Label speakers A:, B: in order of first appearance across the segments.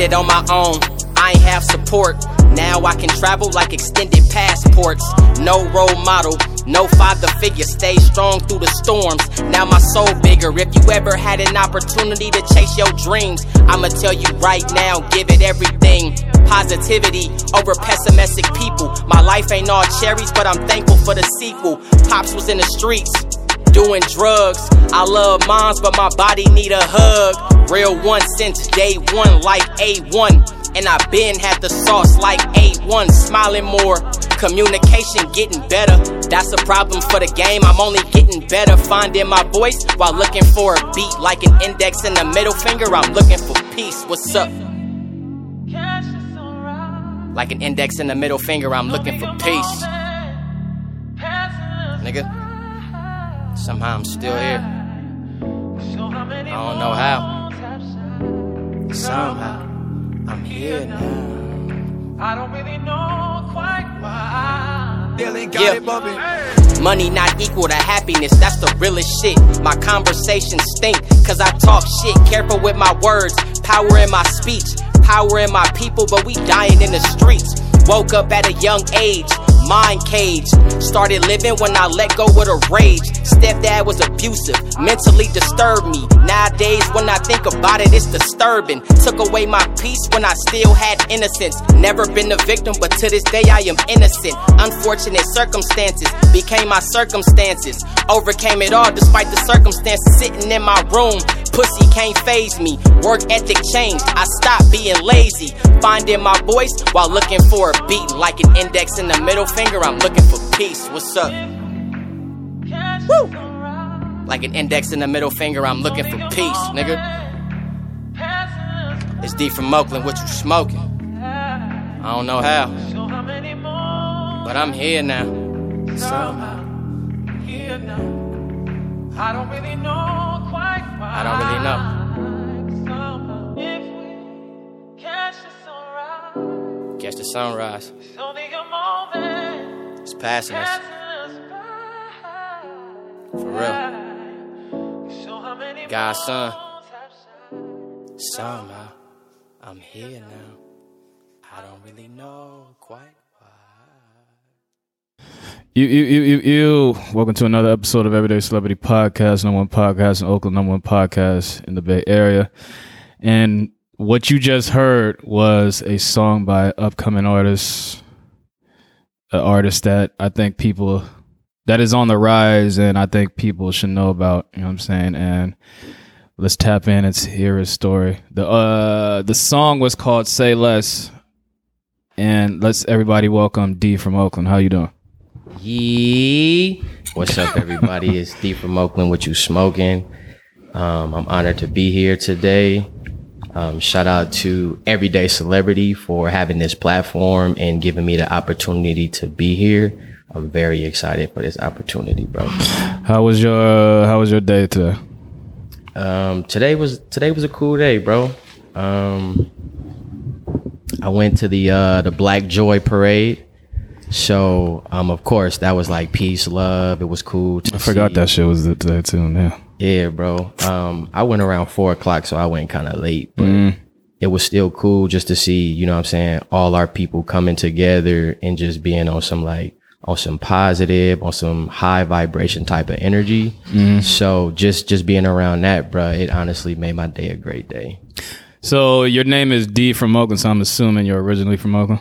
A: Did it on my own. I ain't have support. Now I can travel like extended passports. No role model, no father figure. Stay strong through the storms. Now my soul bigger. If you ever had an opportunity to chase your dreams, I'ma tell you right now, give it everything. Positivity over pessimistic people. My life ain't all cherries, but I'm thankful for the sequel. Pops was in the streets doing drugs. I love moms, but my body need a hug. Real one since day one, like A1. And I been had the sauce like A1. Smiling more, communication getting better. That's a problem for the game. I'm only getting better. Finding my voice while looking for a beat. Like an index and a middle finger, I'm looking for peace. What's up?
B: The.
A: Like an index and a middle finger, I'm looking for peace. Nigga. Somehow I'm still here.
B: I
A: I don't know how. Somehow I'm here now.
B: I don't really know quite why.
C: Billy got
A: Yeah.
C: it bumping.
A: Money not equal to happiness, that's the realest shit. My conversations stink, cause I talk shit. Careful with my words, power in my speech, power in my people, but we dying in the streets. Woke up at a young age, mind cage. Started living when I let go of the rage. Stepdad was abusive, mentally disturbed me. Nowadays, when I think about it, it's disturbing. Took away my peace when I still had innocence. Never been a victim, but to this day I am innocent. Unfortunate circumstances became my circumstances. Overcame it all despite the circumstances sitting in my room. Pussy can't phase me. Work ethic changed. I stopped being lazy. Finding my voice while looking for a beat. Like an index in the middle finger, I'm looking for peace. What's up? Woo! Like an index in the middle finger, I'm looking for peace, nigga. It's D from Oakland, what you smoking? I don't know how, but I'm here now. Somehow.
B: I don't really know quite why.
A: I don't really know.
B: Somehow, if we catch the sunrise,
A: Catch the sunrise.
B: it's only a moment.
A: It's passing us. For real.
B: So how many
A: God's son. Somehow. I'm here now. I don't really know quite.
D: You, you, you, you, you. Welcome to another episode of Everyday Celebrity Podcast, number one podcast in Oakland, number one podcast in the Bay Area. And what you just heard was a song by upcoming artist, an artist that I think people that is on the rise, and I think people should know about. You know what I'm saying? And let's tap in and hear his story. The uh, the song was called "Say Less," and let's everybody welcome D from Oakland. How you doing?
A: Yee. What's up, everybody? It's Deep from Oakland. What you smoking? Um, I'm honored to be here today. Um, shout out to Everyday Celebrity for having this platform and giving me the opportunity to be here. I'm very excited for this opportunity, bro.
D: How was your How was your day today?
A: Um, today was today was a cool day, bro. Um, I went to the uh, the Black Joy Parade. So, um, of course, that was like peace, love. It was cool. To
D: I forgot
A: see.
D: that shit was today too. Yeah.
A: Yeah, bro. Um, I went around four o'clock, so I went kind of late, but
D: Mm.
A: it was still cool just to see, you know what I'm saying, all our people coming together and just being on some like on some positive, on some high vibration type of energy. So just just being around that, bro, it honestly made my day a great day.
D: So your name is D from Oakland, so I'm assuming you're originally from Oakland.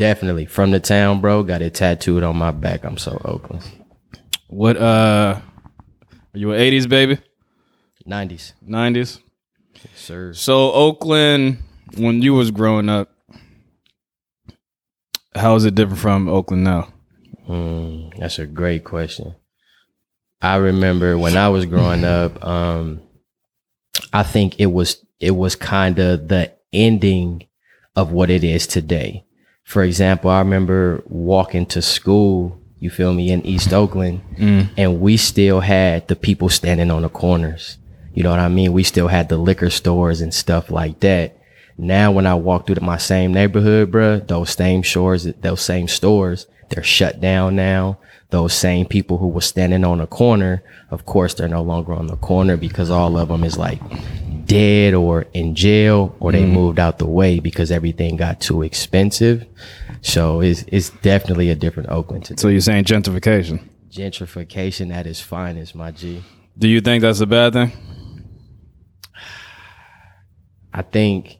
C: Definitely from the town, bro. Got it tattooed on my back. I'm so Oakland.
D: What uh are you an 80s baby?
C: 90s,
D: 90s?
C: sir.
D: So Oakland when you was growing up how is it different from Oakland now?
C: Mm, that's a great question. I remember when I was growing up, um, I think it was it was kind of the ending of what it is today. For example, I remember walking to school, you feel me, in East Oakland, mm. and we still had the people standing on the corners. You know what I mean? We still had the liquor stores and stuff like that. Now, when I walk through my same neighborhood, bruh, those same shores, those same stores, they're shut down now. Those same people who were standing on the corner, of course, they're no longer on the corner because all of them is like dead or in jail or they mm-hmm. moved out the way because everything got too expensive. So it's, it's definitely a different Oakland today.
D: So you're saying gentrification.
C: Gentrification at its finest, my G.
D: Do you think that's a bad thing?
C: I think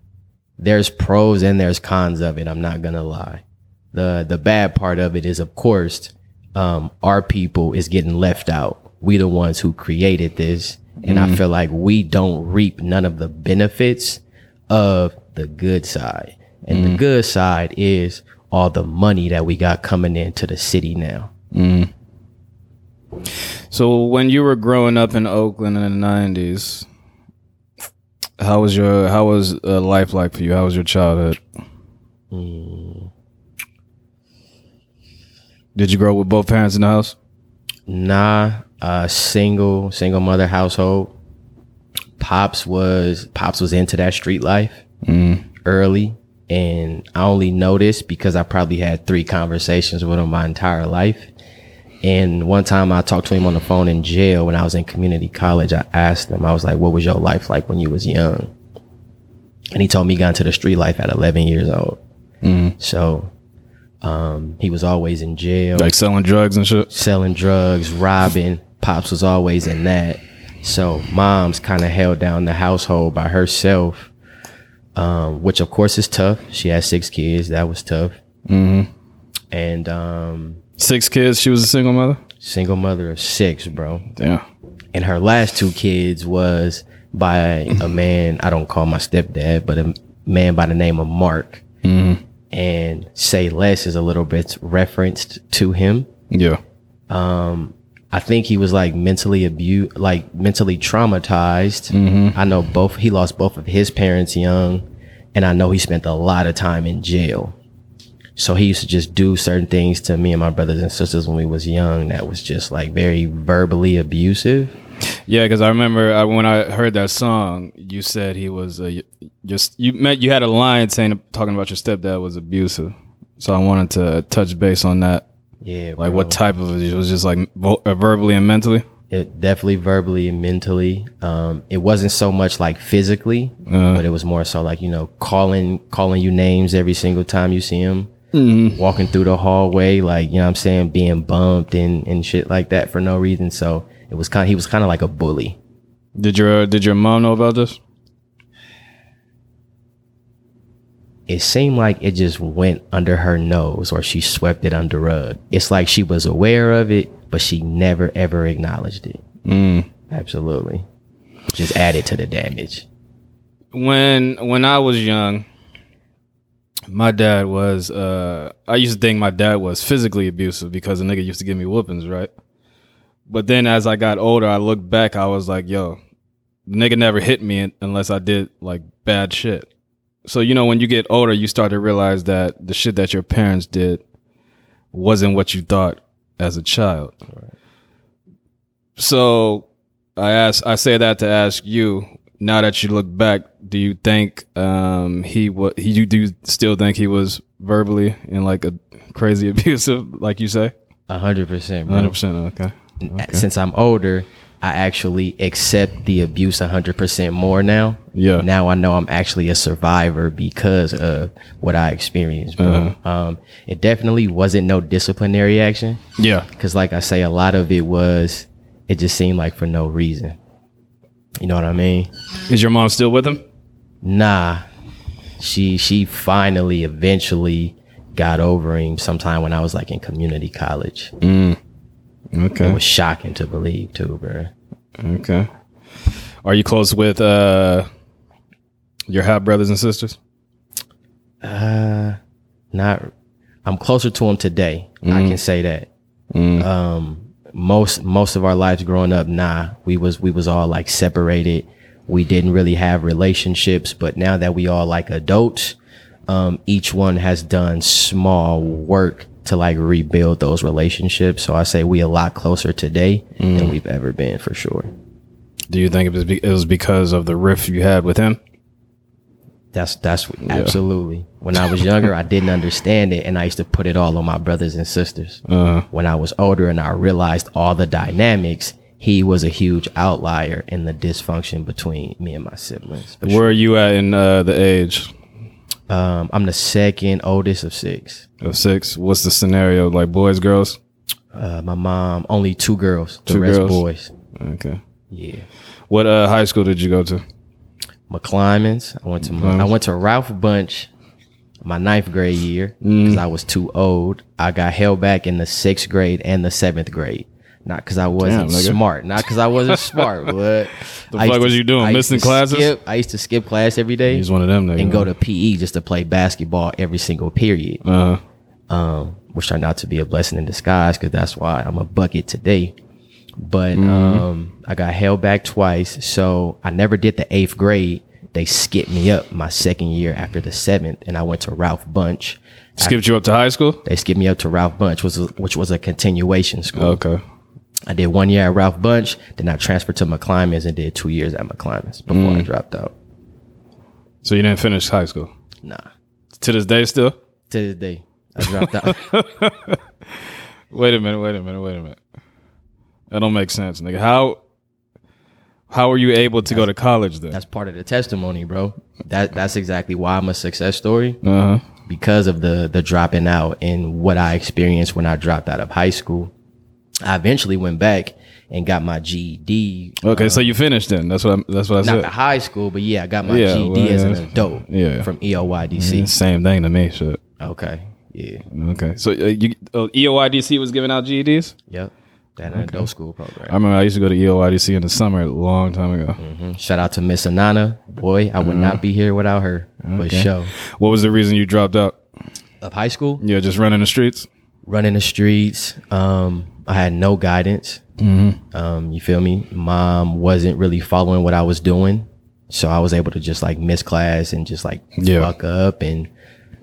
C: there's pros and there's cons of it. I'm not gonna lie. The the bad part of it is, of course, um, our people is getting left out. We the ones who created this, and I feel like we don't reap none of the benefits of the good side. And the good side is all the money that we got coming into the city now.
D: So when you were growing up in Oakland in the 90s how was your how was uh, life like for you? How was your childhood? Did you grow up with both parents in the house?
C: Nah, uh, single, single mother household. Pops was Pops was into that street life early, and I only noticed because I probably had three conversations with him my entire life. And one time I talked to him on the phone in jail when I was in community college. I asked him, I was like, "What was your life like when you was young?" And he told me he got into the street life at 11 years old. So um, he was always in jail
D: Like selling drugs and shit?
C: selling drugs, robbing. Pops was always in that. So mom's kind of held down the household by herself, um, which of course is tough. She had six kids. That was tough. Mm-hmm. And um,
D: Six kids, she was a single mother?
C: single mother of six, bro.
D: Yeah.
C: And her last two kids was by a man I don't call my stepdad, but a man by the name of Mark. And say less is a little bit referenced to him.
D: Yeah.
C: Um, I think he was like mentally abused, like mentally traumatized. I know both, he lost both of his parents young, and I know he spent a lot of time in jail. So he used to just do certain things to me and my brothers and sisters when we was young that was just like very verbally abusive.
D: Yeah, because I remember uh, when I heard that song, you said he was uh, just you meant you had a line saying talking about your stepdad was abusive. So I wanted to touch base on that.
C: Yeah,
D: Like
C: bro.
D: what type of it was just like uh, verbally and mentally.
C: It definitely verbally and mentally. Um, it wasn't so much like physically,
D: Uh.
C: but it was more so like you know calling calling you names every single time you see him. Walking through the hallway, like you know, what I'm saying, being bumped and and shit like that for no reason. So it was kind. He was kind of like a bully.
D: Did your did your mom know about this?
C: It seemed like it just went under her nose, or she swept it under rug. It's like she was aware of it, but she never ever acknowledged it. Absolutely, just added to the damage.
D: when when I was young, my dad was uh I used to think my dad was physically abusive because the nigga used to give me whoopings, right? But then as I got older, I looked back, I was like, yo, the nigga never hit me unless I did like bad shit. So you know when you get older, you start to realize that the shit that your parents did wasn't what you thought as a child. So I ask, I say that to ask you. Now that you look back, do you think um, he what He you do still think he was verbally and like a crazy abusive, like you say?
C: A hundred percent, bro.
D: Hundred percent. Okay.
C: Since I'm older, I actually accept the abuse hundred percent more now.
D: Yeah.
C: Now I know I'm actually a survivor because of what I experienced, bro. Um, it definitely wasn't no disciplinary action.
D: Yeah.
C: Cause like I say, a lot of it was, it just seemed like for no reason. You know what I mean?
D: Is your mom still with him?
C: Nah, she she finally eventually got over him sometime when I was like in community college.
D: Mm. Okay.
C: It was shocking to believe too, bro.
D: Okay. Are you close with uh your half brothers and sisters?
C: Uh, not. I'm closer to him today. I can say that. Um, most most of our lives growing up, nah, we was we was all like separated. We didn't really have relationships, but now that we all like adults, um, each one has done small work to like rebuild those relationships. So I say we a lot closer today than we've ever been for sure.
D: Do you think it was be- it was because of the riff you had with him?
C: That's that's absolutely. When I was younger, I didn't understand it, and I used to put it all on my brothers and sisters.
D: Uh,
C: When I was older and I realized all the dynamics, he was a huge outlier in the dysfunction between me and my siblings.
D: Where are you at in uh, the age
C: sure. Um, I'm the second oldest of six.
D: of six? What's the scenario? Like boys, girls?
C: Uh, my mom only two girls, the
D: Two
C: rest
D: girls?
C: boys.
D: Okay.
C: Yeah.
D: What uh, high school did you go to?
C: McClymonds. I went to I went to Ralph Bunche my ninth grade year because I was too old. I got held back in the sixth grade and the seventh grade. Not because I wasn't
D: Damn,
C: smart. Not because I wasn't smart. But
D: The
C: I
D: fuck was
C: to-
D: you doing?
C: I
D: Missing classes?
C: skip- I used to skip class every day
D: He's one of them. Niggas.
C: and go to PE just to play basketball every single period.
D: Uh,
C: Um, which turned out to be a blessing in disguise because that's why I'm a bucket today. But
D: Mm-hmm.
C: um, I got held back twice, so I never did the eighth grade. They skipped me up my second year after the seventh, and I went to Ralph Bunche.
D: skipped you up to high school?
C: They skipped me up to Ralph Bunche, which was which was a continuation school.
D: Okay.
C: I did one year at Ralph Bunche, then I transferred to McClymonds and did two years at McClymonds before
D: Mm.
C: I dropped out.
D: So you didn't finish high school?
C: Nah,
D: To this day still?
C: to this day I dropped out.
D: Wait a minute, wait a minute, wait a minute. That don't make sense, nigga. How how were you able to go to college then?
C: that's part of the testimony, bro. That that's exactly why I'm a success story.
D: Uh huh.
C: because of the the dropping out and what I experienced when I dropped out of high school. I eventually went back and got my GED.
D: Okay, so you finished then. That's what I'm, that's what I
C: Not
D: said.
C: Not the high school, but yeah, I got my
D: Yeah,
C: GED
D: well,
C: as
D: yeah.
C: an adult.
D: Yeah.
C: from EOYDC.
D: Same thing to me. Shit.
C: Okay, yeah,
D: Okay. So uh, you uh, EOYDC was giving out GEDs.
C: yep. That an adult school program.
D: I remember I used to go to EOYDC in the summer a long time ago.
C: Mhm. Shout out to Miss Anana. Boy, I would
D: Mm-hmm.
C: not be here without her. But show.
D: What was the reason you dropped out?
C: Of high school,
D: Yeah, just running the streets.
C: Running the streets. Um, I had no guidance.
D: Mm-hmm.
C: Um, you feel me? Mom wasn't really following what I was doing, so I was able to just like miss class and just like
D: Yeah.
C: fuck up. And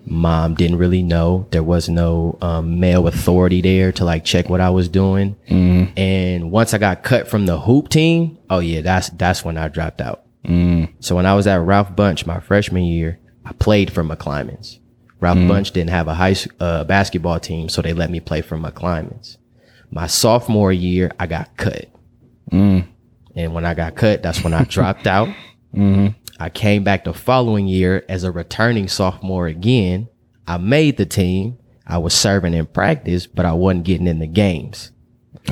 C: mom didn't really know. There was no um, male authority there to like check what I was doing.
D: Mm-hmm.
C: And once I got cut from the hoop team, oh yeah, that's that's when I dropped out.
D: Mm.
C: So when I was at Ralph Bunche my freshman year, I played for McClymonds. Ralph mm-hmm. Bunch didn't have a high uh, basketball team, so they let me play for McClymonds. My sophomore year, I got cut. Mm. And when I got cut, that's when I dropped out. Mm-hmm. I came back the following year as a returning sophomore again. I made the team. I was serving in practice, but I wasn't getting in the games.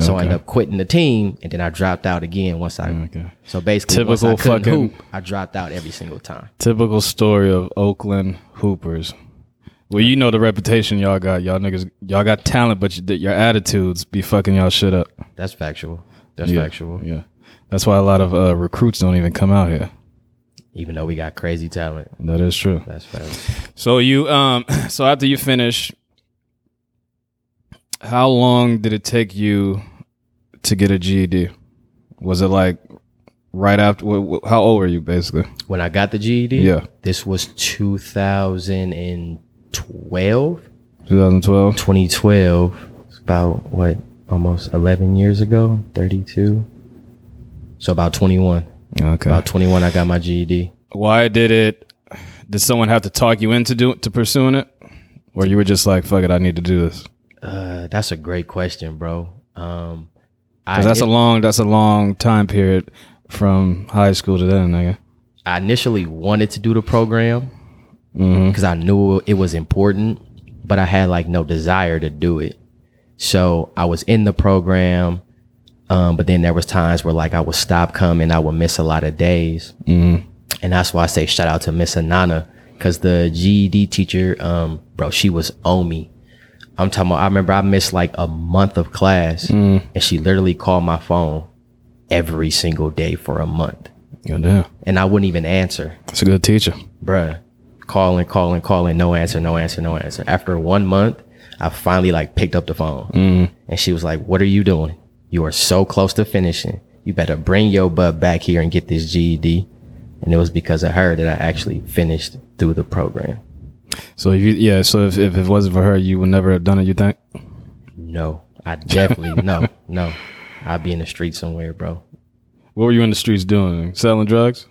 C: So I ended up quitting the team, and then I dropped out again once I.
D: Okay.
C: So basically, once I
D: Typical fucking-
C: hoop, I dropped out every single time.
D: Typical story of Oakland Hoopers. Well, you know the reputation y'all got. Y'all niggas, y'all got talent, but you, your attitudes be fucking y'all shit up.
C: That's factual. That's
D: Yeah,
C: factual.
D: Yeah, that's why a lot of uh, recruits don't even come out here.
C: Even though we got crazy talent,
D: That is true.
C: that's factual.
D: So you, um, so after you finish, how long did it take you to get a GED? Was it like right after? How old were you, basically?
C: When I got the GED,
D: Yeah.
C: this was 2012.
D: 2012.
C: 2012. It's about what? Almost 11 years ago. 32. So about 21.
D: Okay.
C: About 21, I got my GED.
D: Why did it? Did someone have to talk you into do to pursuing it, or you were just like, "Fuck it, I need to do this"?
C: Uh, that's a great question, bro. Um, I,
D: 'Cause that's a long, that's a long time period from high school to then, nigga.
C: I initially wanted to do the program
D: Mm-hmm.
C: because I knew it was important, but I had like no desire to do it. So I was in the program, um, but then there was times where like I would stop coming, I would miss a lot of days,
D: Mm-hmm.
C: and that's why I say shout out to Miss Anana Cause the GED teacher, um, bro, she was on me. I'm talking about, I remember I missed like a month of class and she literally called my phone every single day for a month.
D: Goddamn.
C: And I wouldn't even answer.
D: That's a good teacher.
C: Bruh. Calling, calling, calling, no answer, no answer, no answer. After one month, I finally like picked up the phone mm. and she was like, what are you doing? You are so close to finishing. You better bring your butt back here and get this GED. And it was because of her that I actually finished through the program.
D: So if you, yeah, so if, if it wasn't for her, you would never have done it. You think?
C: No, I definitely, no, no. I'd be in the street somewhere, bro.
D: What were you in the streets doing? Selling drugs?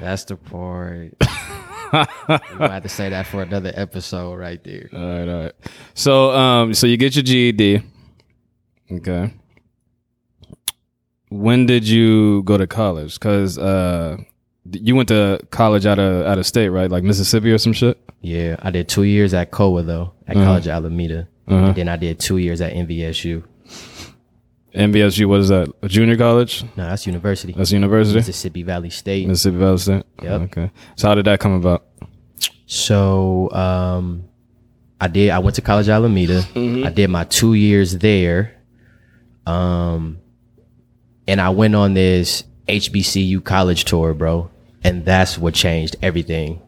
C: That's the part. we might have to say that for another episode right there.
D: All right, all right. So, um, so you get your GED. Okay. When did you go to college? Because uh, you went to college out of out of state, right? Like Mississippi or some shit.
C: Yeah, I did two years at COA though, at College of Alameda.
D: Uh-huh.
C: And then I did two years at MVSU.
D: MVSU. What is that? A junior college?
C: No, that's university.
D: That's university.
C: Mississippi Valley State.
D: Mississippi Valley State.
C: Yep.
D: Okay. So how did that come about?
C: So um I did I went to college Alameda. I did my two years there. Um and I went on this HBCU college tour, bro. And that's what changed everything.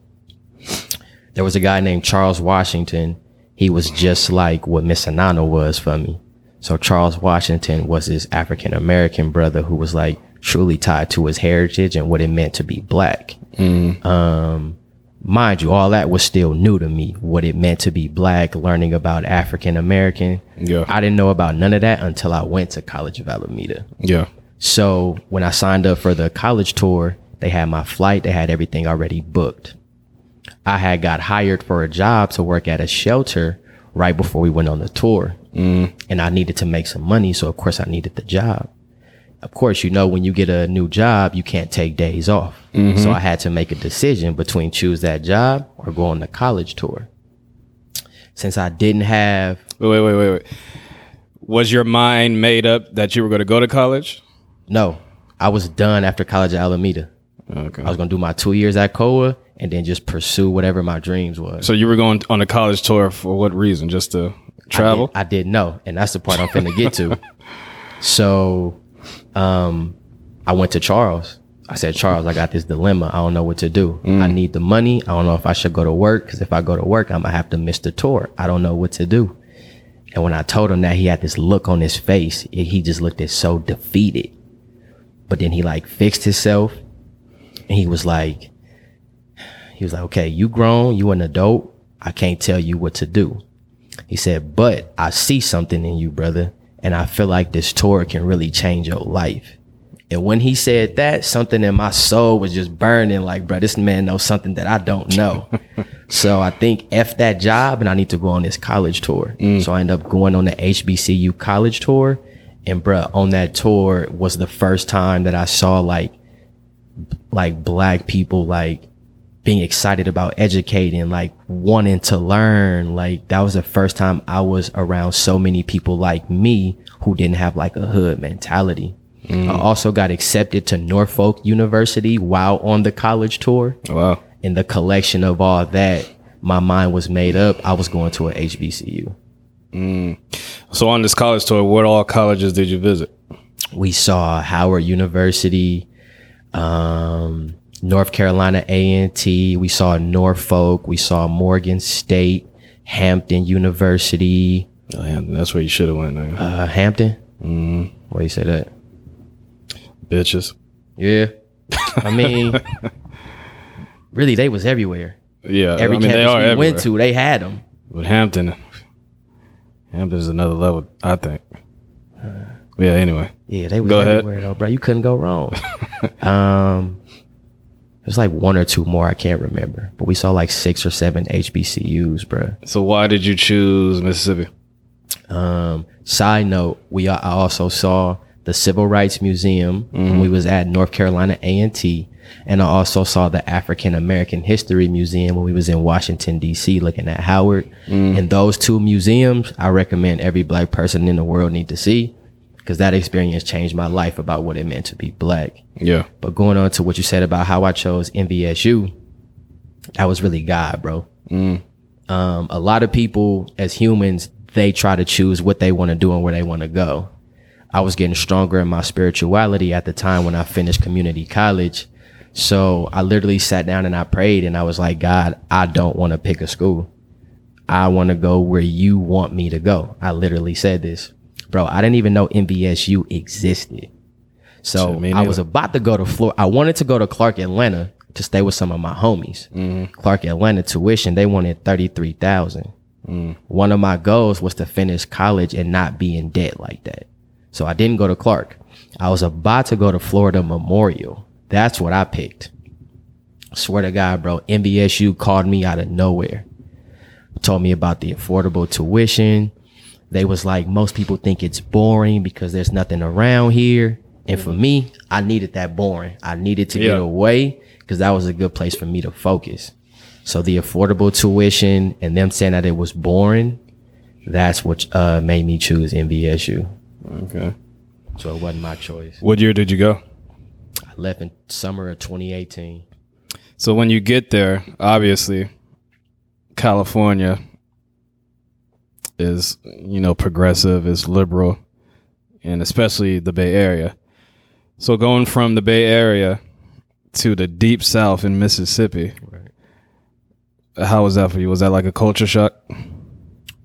C: There was a guy named Charles Washington. He was just like what Miss Anana was for me. So Charles Washington was this African American brother who was like truly tied to his heritage and what it meant to be black. Um, mind you, all that was still new to me. What it meant to be black, learning about African American.
D: Yeah.
C: I didn't know about none of that until I went to College of Alameda.
D: Yeah.
C: So when I signed up for the college tour, they had my flight, they had everything already booked. I had got hired for a job to work at a shelter right before we went on the tour. Mm. And I needed to make some money. So of course I needed the job. Of course, you know, when you get a new job, you can't take days off. Mm-hmm. So I had to make a decision between choose that job or go on the college tour. Since I didn't have
D: Wait, wait, wait, wait, wait. Was your mind made up that you were going to go to college?
C: no, I was done after college at Alameda.
D: Okay.
C: I was gonna do my two years at COA and then just pursue whatever my dreams was.
D: So you were going on a college tour for what reason? Just to travel?
C: I, did, didn't know, and that's the part I'm finna get to. So, um, I went to Charles. I said, Charles, I got this dilemma. I don't know what to do. I need the money. I don't know if I should go to work because if I go to work, I'm gonna have to miss the tour. I don't know what to do. And when I told him that, he had this look on his face. He he just looked at so defeated. But then he like fixed himself, and he was like, he was like, okay, you grown, you an adult. I can't tell you what to do. He said, but I see something in you, brother. And I feel like this tour can really change your life. And when he said that, something in my soul was just burning like, bro, this man knows something that I don't know. so I think F that job and I need to go on this college tour. Mm. So I end up going on the HBCU college tour. And bruh, on that tour was the first time that I saw like like black people like being excited about educating, like wanting to learn. Like that was the first time I was around so many people like me who didn't have like a hood mentality. Mm. I also got accepted to Norfolk University while on the college tour.
D: Oh, wow.
C: In the collection of all that, my mind was made up. I was going to a HBCU. Mm.
D: So on this college tour, what all colleges did you visit?
C: we saw Howard University, um, North Carolina A&T. We saw Norfolk. We saw Morgan State, Hampton University,
D: Oh, yeah, that's where you should have went. Man.
C: uh, Hampton. Mm. Why you say that?
D: Bitches.
C: Yeah. I mean, really, they was everywhere.
D: Yeah,
C: Every
D: I mean, they
C: campus we
D: everywhere.
C: went to, they had them.
D: But Hampton, Hampton is another level, I think. Yeah. Anyway,
C: Yeah, they was
D: Go ahead.
C: everywhere though, bro. You couldn't go wrong. um, there's like one or two more I can't remember, but we saw like six or seven HBCUs, bro.
D: so why did you choose Mississippi?
C: Um, side note, we I also saw the Civil Rights Museum when we was at North Carolina A and T, and I also saw the African American History Museum when we was in Washington D.C. looking at Howard. And those two museums, I recommend every black person in the world need to see because that experience changed my life about what it meant to be black.
D: Yeah.
C: But going on to what you said about how I chose MVSU, that was really God, bro. Um, a lot of people as humans, they try to choose what they want to do and where they want to go. I was getting stronger in my spirituality at the time when I finished community college. So I literally sat down and I prayed and I was like, God, I don't want to pick a school. I want to go where you want me to go. I literally said this. Bro, I didn't even know MVSU existed. So I was about to go to Florida. I wanted to go to Clark Atlanta to stay with some of my homies. Clark Atlanta tuition, they wanted 33,000. One of my goals was to finish college and not be in debt like that. So I didn't go to Clark. I was about to go to Florida Memorial. That's what I picked. Swear to God, bro. MVSU called me out of nowhere. Told me about the affordable tuition. They was like, most people think it's boring because there's nothing around here. And for me, I needed that boring. I needed to get away because that was a good place for me to focus. So the affordable tuition and them saying that it was boring, that's what uh, made me choose MVSU.
D: Okay.
C: So it wasn't my choice.
D: What year did you go?
C: I left in summer of 2018.
D: So when you get there, obviously, California is you know progressive, is liberal, and especially the Bay Area. So going from the Bay Area to the deep South in Mississippi, how was that for you? Was that like a culture shock?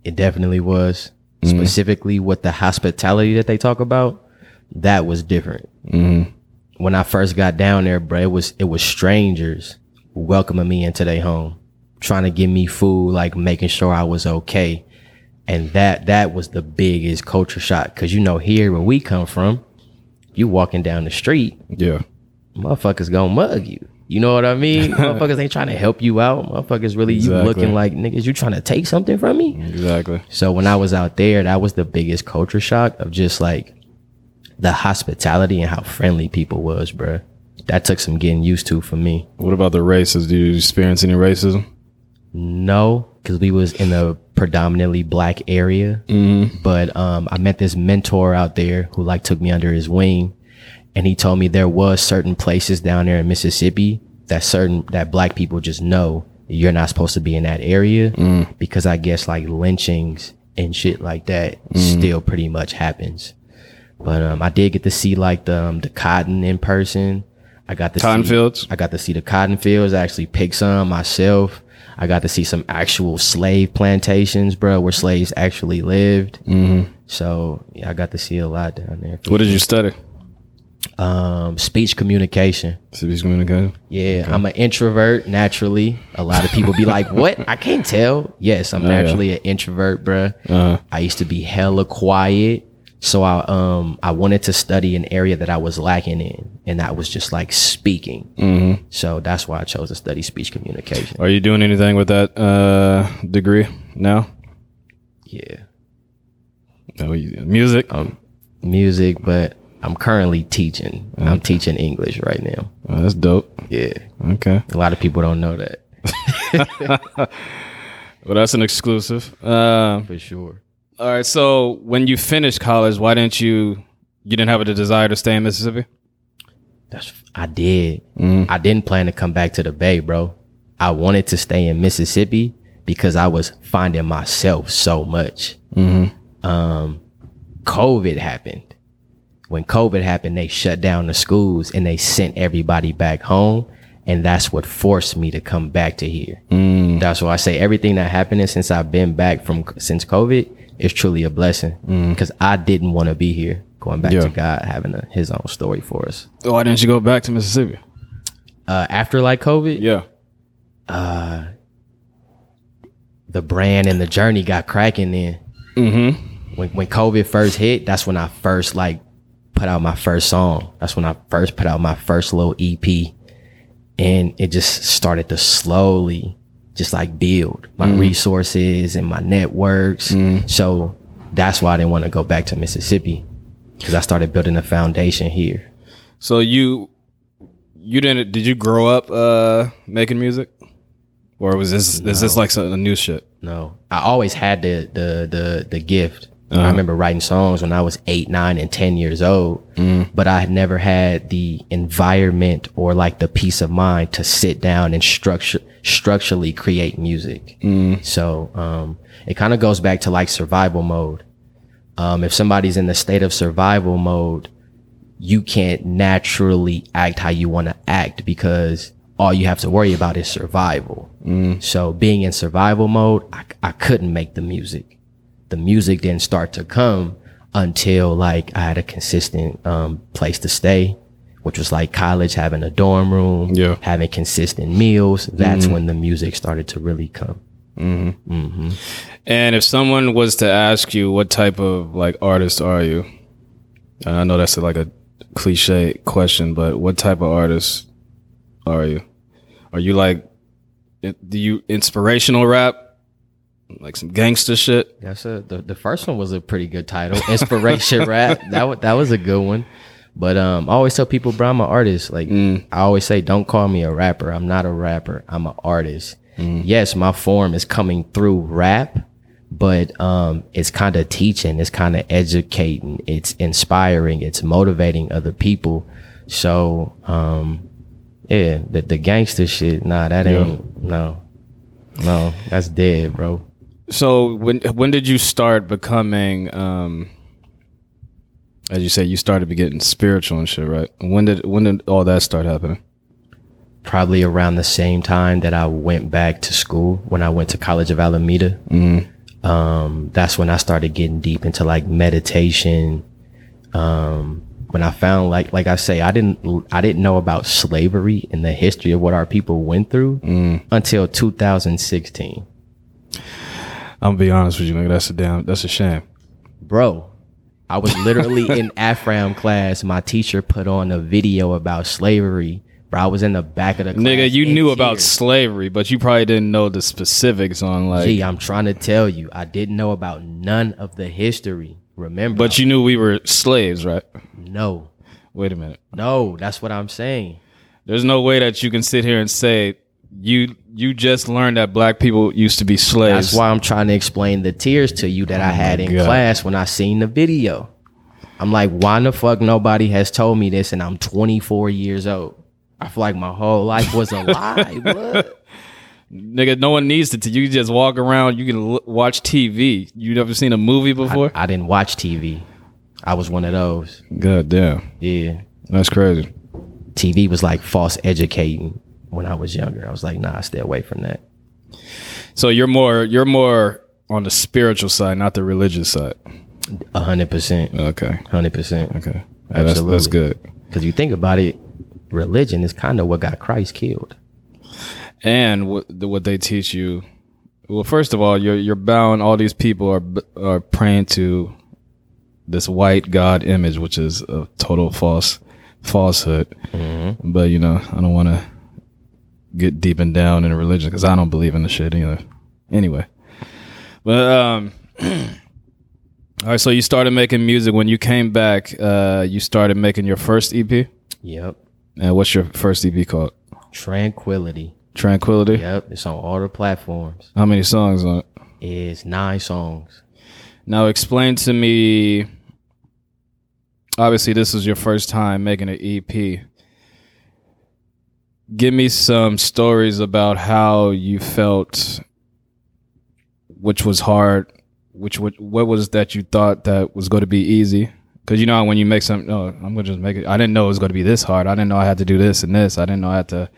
C: It definitely was. Mm-hmm. Specifically with the hospitality that they talk about, that was different. Mm-hmm. When I first got down there, bro, it was it was strangers welcoming me into their home, trying to give me food, like making sure I was okay. And that that was the biggest culture shock. Cause you know, here where we come from, you walking down the street,
D: Yeah.
C: motherfuckers gonna mug you. You know what I mean? motherfuckers ain't trying to help you out. Motherfuckers really you looking like niggas, you trying to take something from me?
D: Exactly.
C: So when I was out there, that was the biggest culture shock of just like the hospitality and how friendly people was, bruh. That took some getting used to for me.
D: What about the races? Do you experience any racism?
C: No, because we was in a predominantly black area. But um, I met this mentor out there who like took me under his wing, and he told me there was certain places down there in Mississippi that certain that black people just know you're not supposed to be in that area because I guess like lynchings and shit like that still pretty much happens. But um, I did get to see like the um, the cotton in person. I got to
D: Cotton
C: see,
D: fields?
C: I got to see the cotton fields. I actually picked some myself. I got to see some actual slave plantations, bro, where slaves actually lived. Mm-hmm. So yeah, I got to see a lot down there.
D: What did you study?
C: Um, speech communication.
D: Civics communication.
C: Yeah, I'm an introvert naturally. A lot of people be like, "What? I can't tell." Yes, I'm
D: Oh, yeah.
C: naturally an introvert, bruh.
D: Uh,
C: I used to be hella quiet, so I um I wanted to study an area that I was lacking in, and that was just like speaking. Mm-hmm. So that's why I chose to study speech communication.
D: are you doing anything with that uh, degree now?
C: Yeah,
D: No, music.
C: um, music, but I'm currently teaching. I'm teaching English right now.
D: Oh, that's dope.
C: Yeah,
D: Okay.
C: a lot of people don't know that
D: Well, that's an exclusive. Um,
C: for sure.
D: all right. So when you finished college, why didn't you? You didn't have a desire to stay in Mississippi.
C: That's I did. Mm. I didn't plan to come back to the Bay, bro. I wanted to stay in Mississippi because I was finding myself so much. Mm-hmm. Um, COVID happened. When COVID happened, they shut down the schools and they sent everybody back home, and that's what forced me to come back to here. Mm. That's why I say everything that happened since I've been back from since COVID is truly a blessing mm. because I didn't want to be here. Going back
D: Yeah.
C: to God having a, His own story for us.
D: Why didn't you go back to Mississippi?
C: uh, after like COVID,
D: Yeah.
C: the brand and the journey got cracking then. Mm-hmm. When when COVID first hit, that's when I first like put out my first song. That's when I first put out my first little EP. And it just started to slowly just like build my resources and my networks. So that's why I didn't want to go back to Mississippi. Cause I started building a foundation here.
D: So you you didn't? Did you grow up uh, making music, or was this is this like some, a new shit?
C: No, I always had the the the the gift. I remember writing songs when I was eight, nine, and 10 years old, but I had never had the environment or like the peace of mind to sit down and structure, structurally create music. So, um, it kind of goes back to like survival mode. Um, if somebody's in the state of survival mode, you can't naturally act how you want to act because all you have to worry about is survival. So being in survival mode, I, I couldn't make the music. The music didn't start to come until like I had a consistent um, place to stay, which was like college, having a dorm room,
D: Yeah.
C: having consistent meals. That's when the music started to really come. Mm-hmm. Mm-hmm.
D: And if someone was to ask you what type of like artist are you, and I know that's like a cliche question, but what type of artist are you? Are you like, do you inspirational rap, like some gangster shit?
C: That's a the, the first one was a pretty good title. Inspiration rap. That that was a good one. But um I always tell people, bro, I'm an artist. Like mm. I always say, don't call me a rapper. I'm not a rapper. I'm an artist. Yes, my form is coming through rap, but um it's kind of teaching, it's kind of educating, it's inspiring, it's motivating other people. So um yeah, the the gangster shit, nah, that ain't no. No, that's dead, bro.
D: So when when did you start becoming, um, as you say, you started to getting spiritual and shit, right? When did when did all that start happening?
C: Probably around the same time that I went back to school when I went to College of Alameda. Um, that's when I started getting deep into like meditation. Um, when I found like like I say, I didn't I didn't know about slavery and the history of what our people went through until 2016.
D: I'm gonna be honest with you, nigga. That's a damn. That's a shame.
C: Bro, I was literally in Afram class. My teacher put on a video about slavery. Bro, I was in the back of the class.
D: Nigga, you knew about slavery, but you probably didn't know the specifics on like.
C: Gee, I'm trying to tell you, I didn't know about none of the history. Remember?
D: but you knew we were slaves, right?
C: no,
D: Wait a minute.
C: no, that's what I'm saying.
D: There's no way that you can sit here and say you you just learned that black people used to be slaves.
C: That's why I'm trying to explain the tears to you that oh I had in
D: God.
C: class when I seen the video. I'm like, why the fuck nobody has told me this, and I'm 24 years old. I feel like my whole life was a lie. blood.
D: Nigga, no one needs to. You just walk around. You can l- watch TV. You never seen a movie before?
C: I didn't watch TV. I was one of those.
D: God damn,
C: Yeah,
D: that's crazy.
C: TV was like false educating when I was younger. I was like, nah, stay away from that.
D: So you're more you're more on the spiritual side, not the religious side.
C: A hundred percent.
D: Okay,
C: Hundred percent.
D: okay, Yeah, that's, that's good.
C: Because you think about it, religion is kind of what got Christ killed.
D: And what what they teach you. Well, first of all, you're you're bound. All these people are are praying to this white god image, which is a total false falsehood. But you know, I don't want to get deep and down in religion because I don't believe in the shit either. Anyway, but um, all right. So you started making music when you came back. Uh, you started making your first EP.
C: Yep.
D: And what's your first EP called?
C: Tranquility.
D: Tranquility.
C: Yep. It's on all the platforms.
D: How many songs on it?
C: It's nine songs.
D: Now explain to me. Obviously, this is your first time making an EP. Give me some stories about how you felt, which was hard, which what what was that you thought that was going to be easy? Because you know when you make something, oh, I'm gonna just make it. I didn't know it was going to be this hard. I didn't know I had to do this and this. I didn't know I had to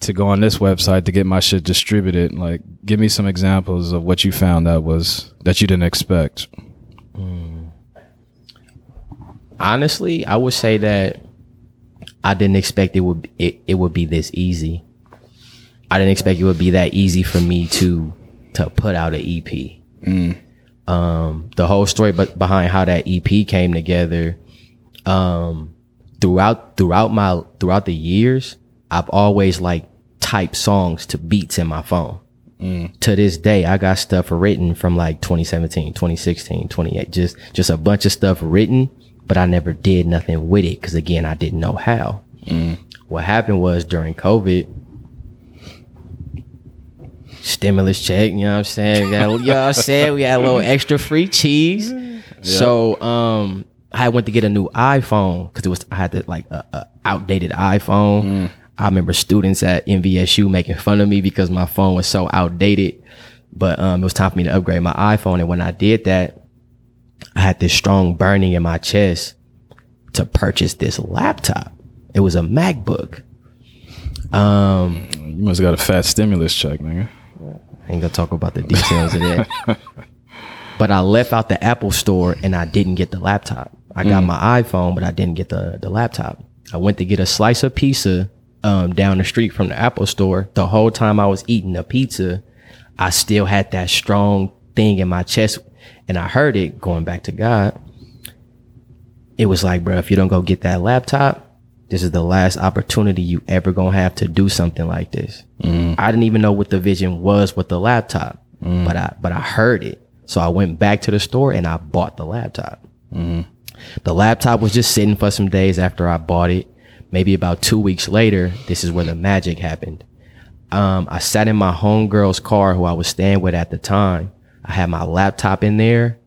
D: to go on this website to get my shit distributed. Like, give me some examples of what you found that was that you didn't expect. Hmm.
C: Honestly, I would say that I didn't expect it would it, it would be this easy. I didn't expect it would be that easy for me to to put out an EP. Hmm. Um, the whole story, but behind how that EP came together, um, throughout throughout my throughout the years, I've always like typed songs to beats in my phone. To this day, I got stuff written from like 2017, 2016, 28, just just a bunch of stuff written, but I never did nothing with it because again, I didn't know how. What happened was during COVID, stimulus check. You know what I'm saying? We got, you know what I'm saying? We had a little extra free cheese. So um, I went to get a new iPhone because it was I had the, like a, a outdated iPhone. I remember students at MVSU making fun of me because my phone was so outdated. But um, it was time for me to upgrade my iPhone, and when I did that, I had this strong burning in my chest to purchase this laptop. It was a MacBook. Um,
D: You must have got a fat stimulus check, nigga.
C: I ain't gonna talk about the details of that. But I left out the Apple store and I didn't get the laptop. I got my iPhone, but I didn't get the, the laptop. I went to get a slice of pizza um, down the street from the Apple store. The whole time I was eating the pizza, I still had that strong thing in my chest. And I heard it going back to God. It was like, bro, if you don't go get that laptop, this is the last opportunity you ever gonna have to do something like this. Mm. I didn't even know what the vision was with the laptop, mm. but I but I heard it. So I went back to the store and I bought the laptop. Mm-hmm. The laptop was just sitting for some days after I bought it. Maybe about two weeks later, this is where the magic happened. Um, I sat in my homegirl's car who I was staying with at the time. I had my laptop in there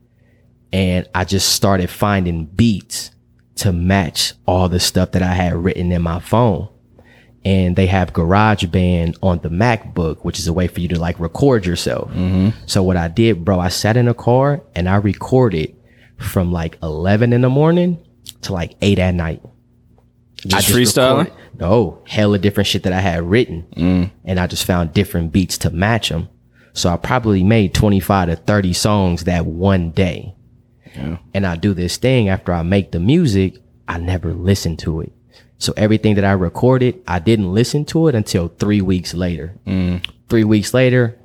C: and I just started finding beats to match all the stuff that I had written in my phone. And they have GarageBand on the MacBook, which is a way for you to like record yourself. Mm-hmm. So what I did, bro, I sat in a car and I recorded from like 11 in the morning to like 8 at night. I
D: Just freestyling?
C: No, hella different shit that I had written. Mm. And I just found different beats to match them. So I probably made 25 to 30 songs that one day. And I do this thing after I make the music, I never listen to it. So everything that I recorded, I didn't listen to it until three weeks later. Three weeks later,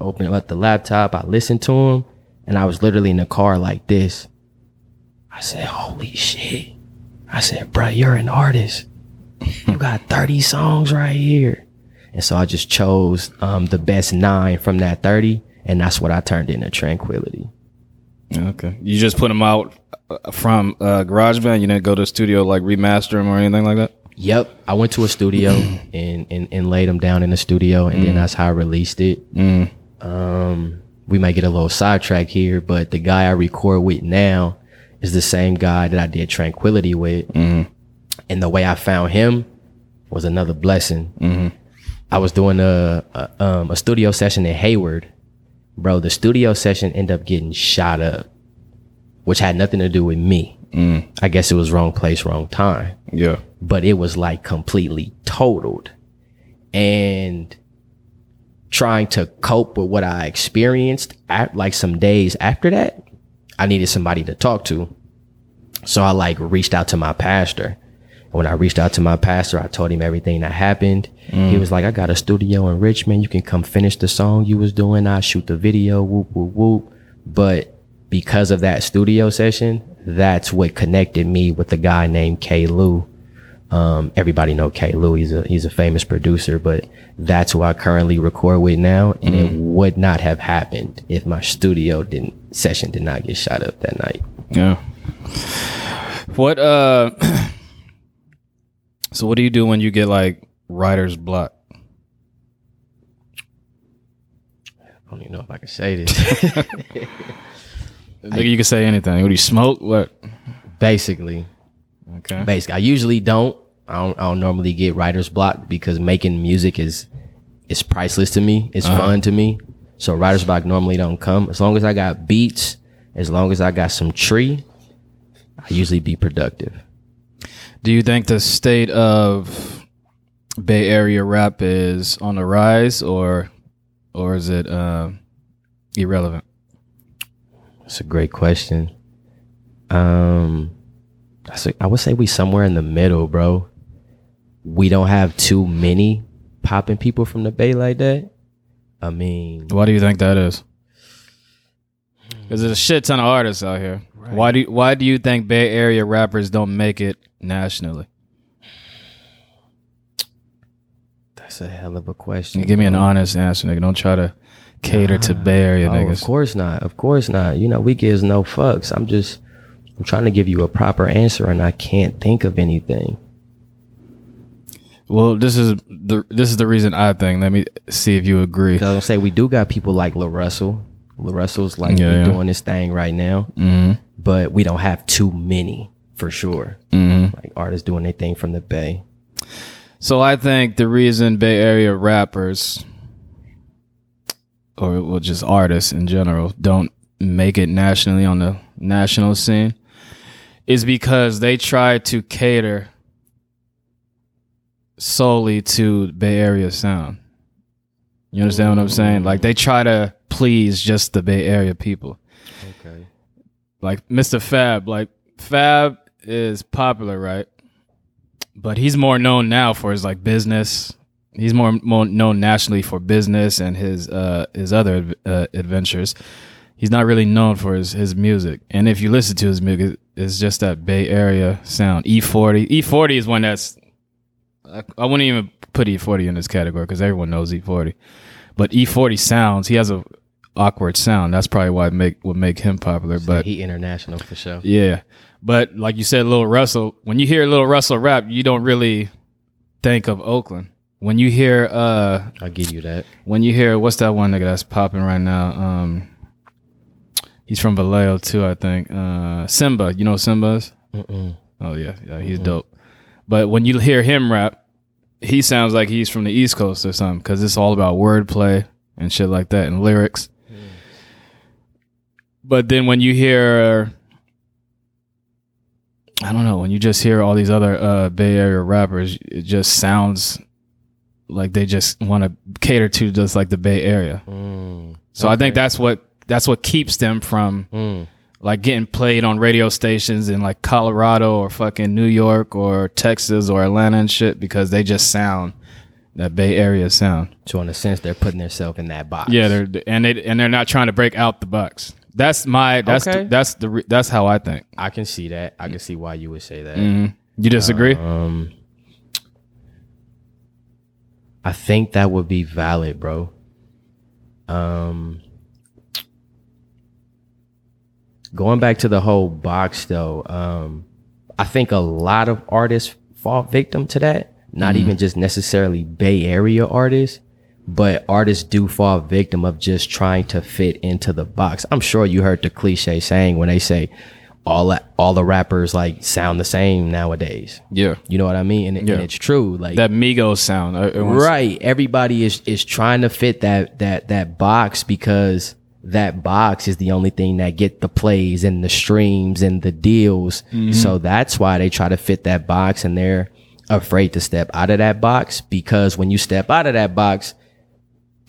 C: open up the laptop, I listened to them, and I was literally in the car like this. I said, Holy shit. I said, Bruh, you're an artist. You got 30 songs right here. And so I just chose um, the best nine from that 30, and that's what I turned into Tranquility.
D: Okay. You just put them out uh, from uh, GarageBand. You didn't go to a studio like remaster them or anything like that.
C: Yep, I went to a studio and, and and laid them down in the studio, and then that's how I released it. Um, we might get a little sidetrack here, but the guy I record with now is the same guy that I did Tranquility with, and the way I found him was another blessing. I was doing a a, um, a studio session in Hayward, bro. The studio session ended up getting shot up, which had nothing to do with me. Mm. I guess it was wrong place, wrong time
D: Yeah.
C: but it was like completely totaled. And trying to cope with what I experienced at like some days after that, I needed somebody to talk to. So I like reached out to my pastor. When I reached out to my pastor, I told him everything that happened. He was like, I got a studio in Richmond. You can come finish the song you was doing. I shoot the video, whoop, whoop, whoop. But because of that studio session, that's what connected me with a guy named K. Lou. Um, everybody know K. Lou. He's a he's a famous producer, but that's who I currently record with now. And it would not have happened if my studio didn't session did not get shot up that night.
D: Yeah. What uh So what do you do when you get like writer's block?
C: I don't even know if I can say this.
D: Nigga, you can say anything. What do you smoke? What?
C: Basically,
D: Okay.
C: basically, I usually don't. I don't. I don't normally get writer's block because making music is is priceless to me. It's uh-huh. fun to me. So writer's block normally don't come as long as I got beats. As long as I got some tree, I usually be productive.
D: Do you think the state of Bay Area rap is on the rise or or is it uh, irrelevant?
C: That's a great question. Um, I would say we somewhere in the middle, bro. We don't have too many popping people from the Bay like that. I mean,
D: Why do you think that is? Because there's a shit ton of artists out here. Why do you, why do you think Bay Area rappers don't make it nationally?
C: that's a hell of a question.
D: Give me an honest answer, nigga. Don't try to cater to Bay Area
C: Oh,
D: niggas.
C: of course not. Of course not. You know, we gives no fucks. I'm just, I'm trying to give you a proper answer, and I can't think of anything.
D: Well, this is the this is the reason I think. Let me see if you agree.
C: I was gonna say we do got people like LaRussell. La Russell's like
D: Yeah, yeah.
C: doing this thing right now,
D: hmm
C: but we don't have too many for sure.
D: hmm
C: Like artists doing their thing from the Bay.
D: So I think the reason Bay Area rappers, or well, just artists in general, don't make it nationally on the national scene, is because they try to cater solely to Bay Area sound. You understand what I'm saying? Like they try to please just the Bay Area people.
C: Okay.
D: Like Mistah F.A.B., like Fab is popular, right? But he's more known now for his like business. He's more, more known nationally for business and his uh his other uh, adventures. He's not really known for his his music. And if you listen to his music, it's just that Bay Area sound. E-40, E-40 is one that's I, I wouldn't even put E-40 in this category because everyone knows E-40. But E40 sounds, he has a awkward sound. That's probably why it make would make him popular. But
C: he international for sure.
D: yeah. But like you said, Little Russell, when you hear Little Russell rap, you don't really think of Oakland. When you hear uh
C: I'll give you that.
D: when you hear what's that one nigga that's popping right now? Um he's from Vallejo too, I think. Uh Symba, you know Symba's?
C: Mm-mm.
D: Oh yeah, yeah, he's dope. But when you hear him rap, he sounds like he's from the East Coast or something because it's all about wordplay and shit like that and lyrics. But then when you hear, I don't know, when you just hear all these other uh, Bay Area rappers, it just sounds like they just want to cater to just like the Bay Area.
C: Mm.
D: So I think that's what that's what keeps them from
C: Mm.
D: like getting played on radio stations in like Colorado or fucking New York or Texas or Atlanta and shit because they just sound that Bay Area sound.
C: So in a sense, they're putting themselves in that box.
D: Yeah, they're and they and they're not trying to break out the box. That's my that's
C: Okay.
D: the, that's the re- that's how I think.
C: I can see that. I can see why you would say that.
D: Mhm. You disagree?
C: Um, I think that would be valid, bro. Um, going back to the whole box though, um, I think a lot of artists fall victim to that. Not even just necessarily Bay Area artists, but artists do fall victim of just trying to fit into the box. I'm sure you heard the cliche saying when they say all all the rappers like sound the same nowadays.
D: yeah.
C: You know what I mean? And, it- and
D: Yeah.
C: it's true. Like
D: That Migos sound. uh,
C: right, everybody is is trying to fit that that that box because that box is the only thing that get the plays and the streams and the deals. So that's why they try to fit that box and they're afraid to step out of that box because when you step out of that box,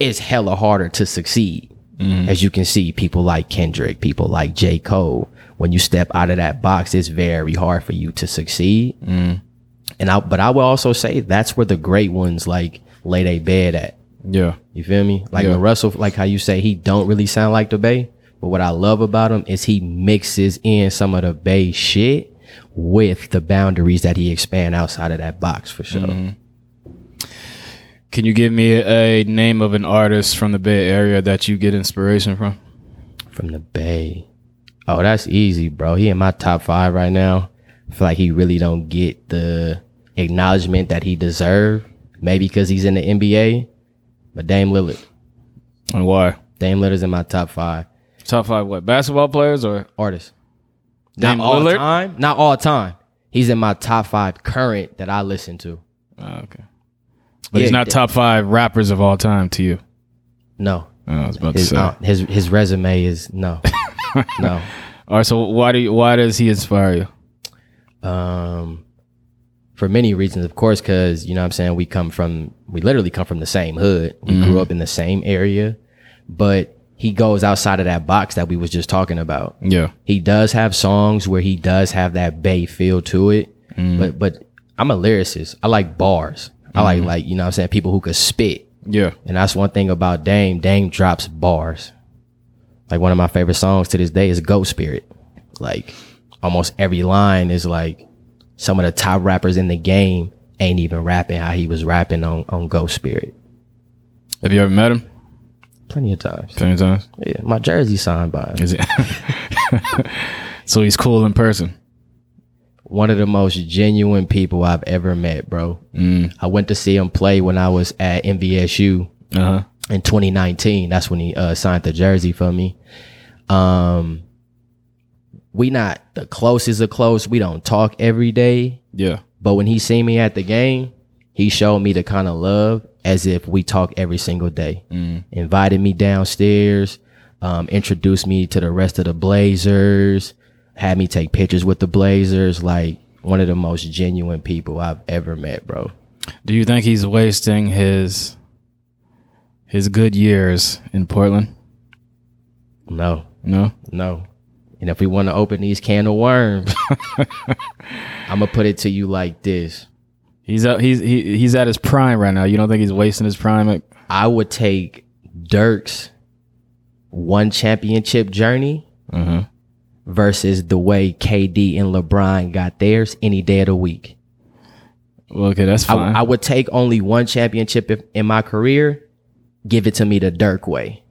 C: it's hella harder to succeed. Mm-hmm. As you can see, people like Kendrick, people like J. Cole, when you step out of that box, it's very hard for you to succeed. Mm-hmm. And I, but I will also say that's where the great ones like lay their bed at.
D: Yeah.
C: You feel me? Like
D: Yeah.
C: the Russell, like how you say he don't really sound like the Bay. But what I love about him is he mixes in some of the Bay shit with the boundaries that he expand outside of that box for sure. Mm-hmm.
D: Can you give me a name of an artist from the Bay Area that you get inspiration from?
C: From the Bay. Oh, that's easy, bro. He in my top five right now. I feel like he really don't get the acknowledgement that he deserve. Maybe because he's in the NBA. But Dame Lillard.
D: And why?
C: Dame Lillard's in my top five.
D: Top five what? Basketball players or
C: artists?
D: Dame
C: not all time. Not all time. He's in my top five current that I listen to.
D: Oh, okay. But he's not top five rappers of all time to you.
C: No,
D: Oh, I was about to
C: his
D: say.
C: uh, his his resume is no, no.
D: all right, so why do you, why does he inspire you?
C: Um, for many reasons, of course, because you know what I'm saying we come from we literally come from the same hood. We grew up in the same area, but he goes outside of that box that we was just talking about.
D: Yeah.
C: He does have songs where he does have that bay feel to it. But but I'm a lyricist. I like bars. I like mm-hmm. like, you know what I'm saying, people who could spit.
D: Yeah.
C: And that's one thing about Dame. Dame drops bars. Like one of my favorite songs to this day is Ghost Spirit. Like almost every line is like some of the top rappers in the game ain't even rapping how he was rapping on, on Ghost Spirit.
D: Have you ever met him?
C: Plenty of times.
D: Plenty of times.
C: Yeah, my jersey signed by him.
D: Is it? so he's cool in person.
C: One of the most genuine people I've ever met, bro. I went to see him play when I was at MVSU
D: Uh huh.
C: in 2019. That's when he uh, signed the jersey for me. Um, we not the closest of close. We don't talk every day,
D: Yeah.
C: but when he seen me at the game, he showed me the kind of love as if we talk every single day. Invited me downstairs, um, introduced me to the rest of the Blazers, had me take pictures with the Blazers. Like one of the most genuine people I've ever met, bro.
D: Do you think he's wasting his his good years in Portland?
C: No,
D: No.
C: No. And if we want to open these can of worms, I'm gonna put it to you like this.
D: He's out, he's he, he's at his prime right now. You don't think he's wasting his prime? At,
C: I would take Dirk's one championship journey
D: uh-huh.
C: Versus the way KD and LeBron got theirs any day of the week.
D: Well, okay, that's fine.
C: I would take only one championship if, in my career, give it to me the Dirk way,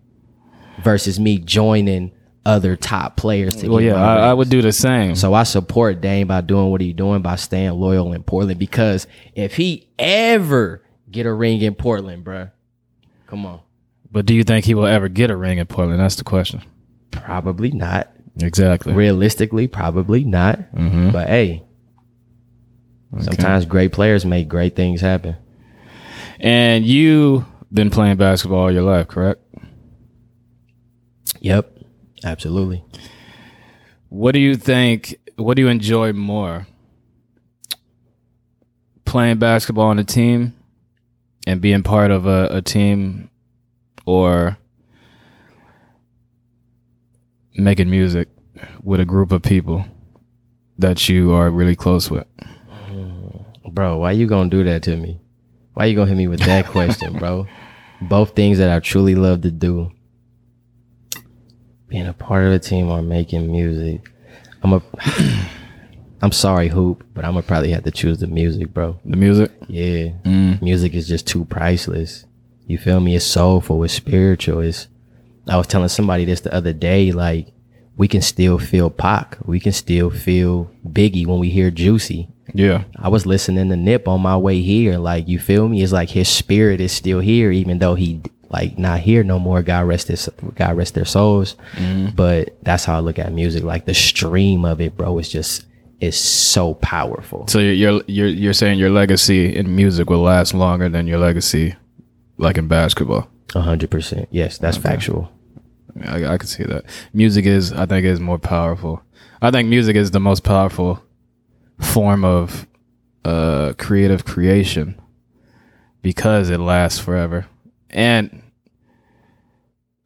C: versus me joining other top players. To
D: well, yeah, I, I would do the same.
C: So I support Dame by doing what he's doing by staying loyal in Portland because if he ever get a ring in Portland, bruh, come on.
D: but do you think he will ever get a ring in Portland? That's the question.
C: Probably not.
D: Exactly.
C: Realistically, probably not.
D: Mm-hmm.
C: But hey, sometimes great players make great things happen.
D: And you been playing basketball all your life, correct?
C: Yep, absolutely.
D: What do you think? What do you enjoy more? Playing basketball on a team and being part of a, a team or making music with a group of people that you are really close with?
C: Bro, why you gonna do that to me? Why you gonna hit me with that question, bro? Both things that I truly love to do. Being a part of a team or making music. I'm a I'm sorry, Hoop, but I'm gonna probably have to choose the music, bro.
D: The music?
C: Yeah.
D: Mm.
C: Music is just too priceless. You feel me? It's soulful, it's spiritual. It's I was telling somebody this the other day, like we can still feel Pac. We can still feel Biggie when we hear Juicy.
D: Yeah.
C: I was listening to Nip on my way here. Like, you feel me? It's like his spirit is still here, even though he like not here no more. God rest his, God rest their souls. Mm-hmm. But that's how I look at music. Like the stream of it, bro, is just is so powerful.
D: So you're you're you're, you're saying your legacy in music will last longer than your legacy like in basketball.
C: Hundred percent. Yes, that's factual.
D: I, I can see that. Music is, I think, is more powerful. I think music is the most powerful form of uh, creative creation because it lasts forever, and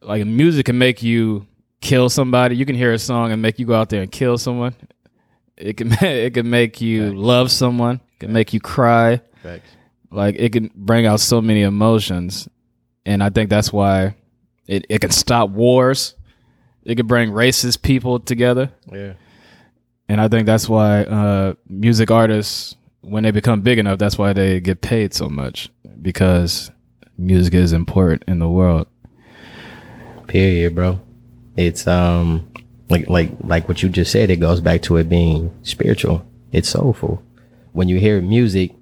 D: like music can make you kill somebody. You can hear a song and make you go out there and kill someone. It can it can make you love someone. It can make you cry. Like it can bring out so many emotions, and I think that's why it, it can stop wars. It can bring racist people together.
C: Yeah.
D: And I think that's why uh, music artists, when they become big enough, that's why they get paid so much because music is important in the world.
C: Period, bro. It's um like like like what you just said, it goes back to it being spiritual. It's soulful. When you hear music,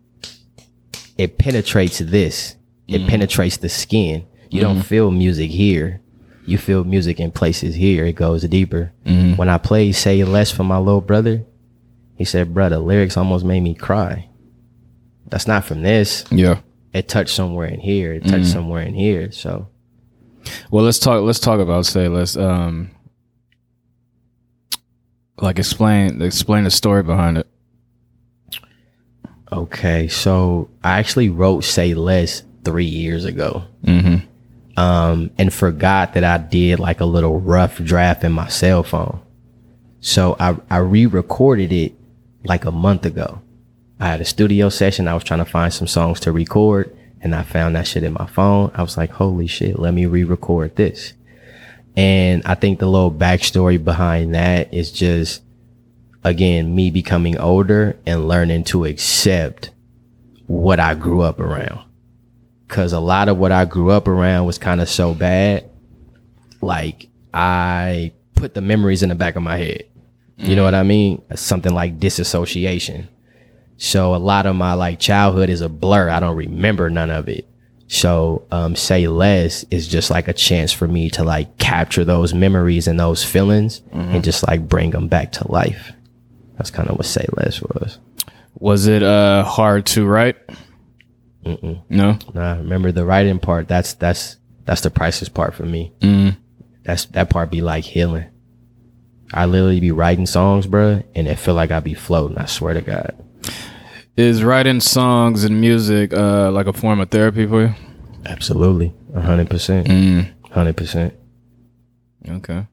C: it penetrates this. It mm-hmm. penetrates the skin. You don't mm-hmm. feel music here. You feel music in places here. It goes deeper. Mm-hmm. When I played Say Less for my little brother, he said, Bro, the lyrics almost made me cry. That's not from this.
D: Yeah.
C: It touched somewhere in here. It touched somewhere in here. So
D: Well, let's talk. Let's talk about say. Let's um, like explain explain the story behind it.
C: Okay, so I actually wrote "Say Less" three years ago,
D: Mm-hmm.
C: um, and forgot that I did like a little rough draft in my cell phone. So I I re-recorded it like a month ago. I had a studio session. I was trying to find some songs to record, and I found that shit in my phone. I was like, "Holy shit! Let me re-record this." And I think the little backstory behind that is just again, me becoming older and learning to accept what I grew up around. Cause a lot of what I grew up around was kind of so bad. Like I put the memories in the back of my head. You know what I mean? Something like disassociation. So a lot of my like childhood is a blur. I don't remember none of it. So um, say less is just like a chance for me to like capture those memories and those feelings and just like bring them back to life. That's kind of what say less was.
D: Was it uh hard to write? No.
C: Nah, remember the writing part. That's that's that's the priceless part for me. That's that part be like healing. I literally be writing songs, bruh, and it feel like I be floating. I swear to God.
D: Is writing songs and music uh like a form of therapy for you?
C: Absolutely, a hundred percent, hundred percent.
D: Okay.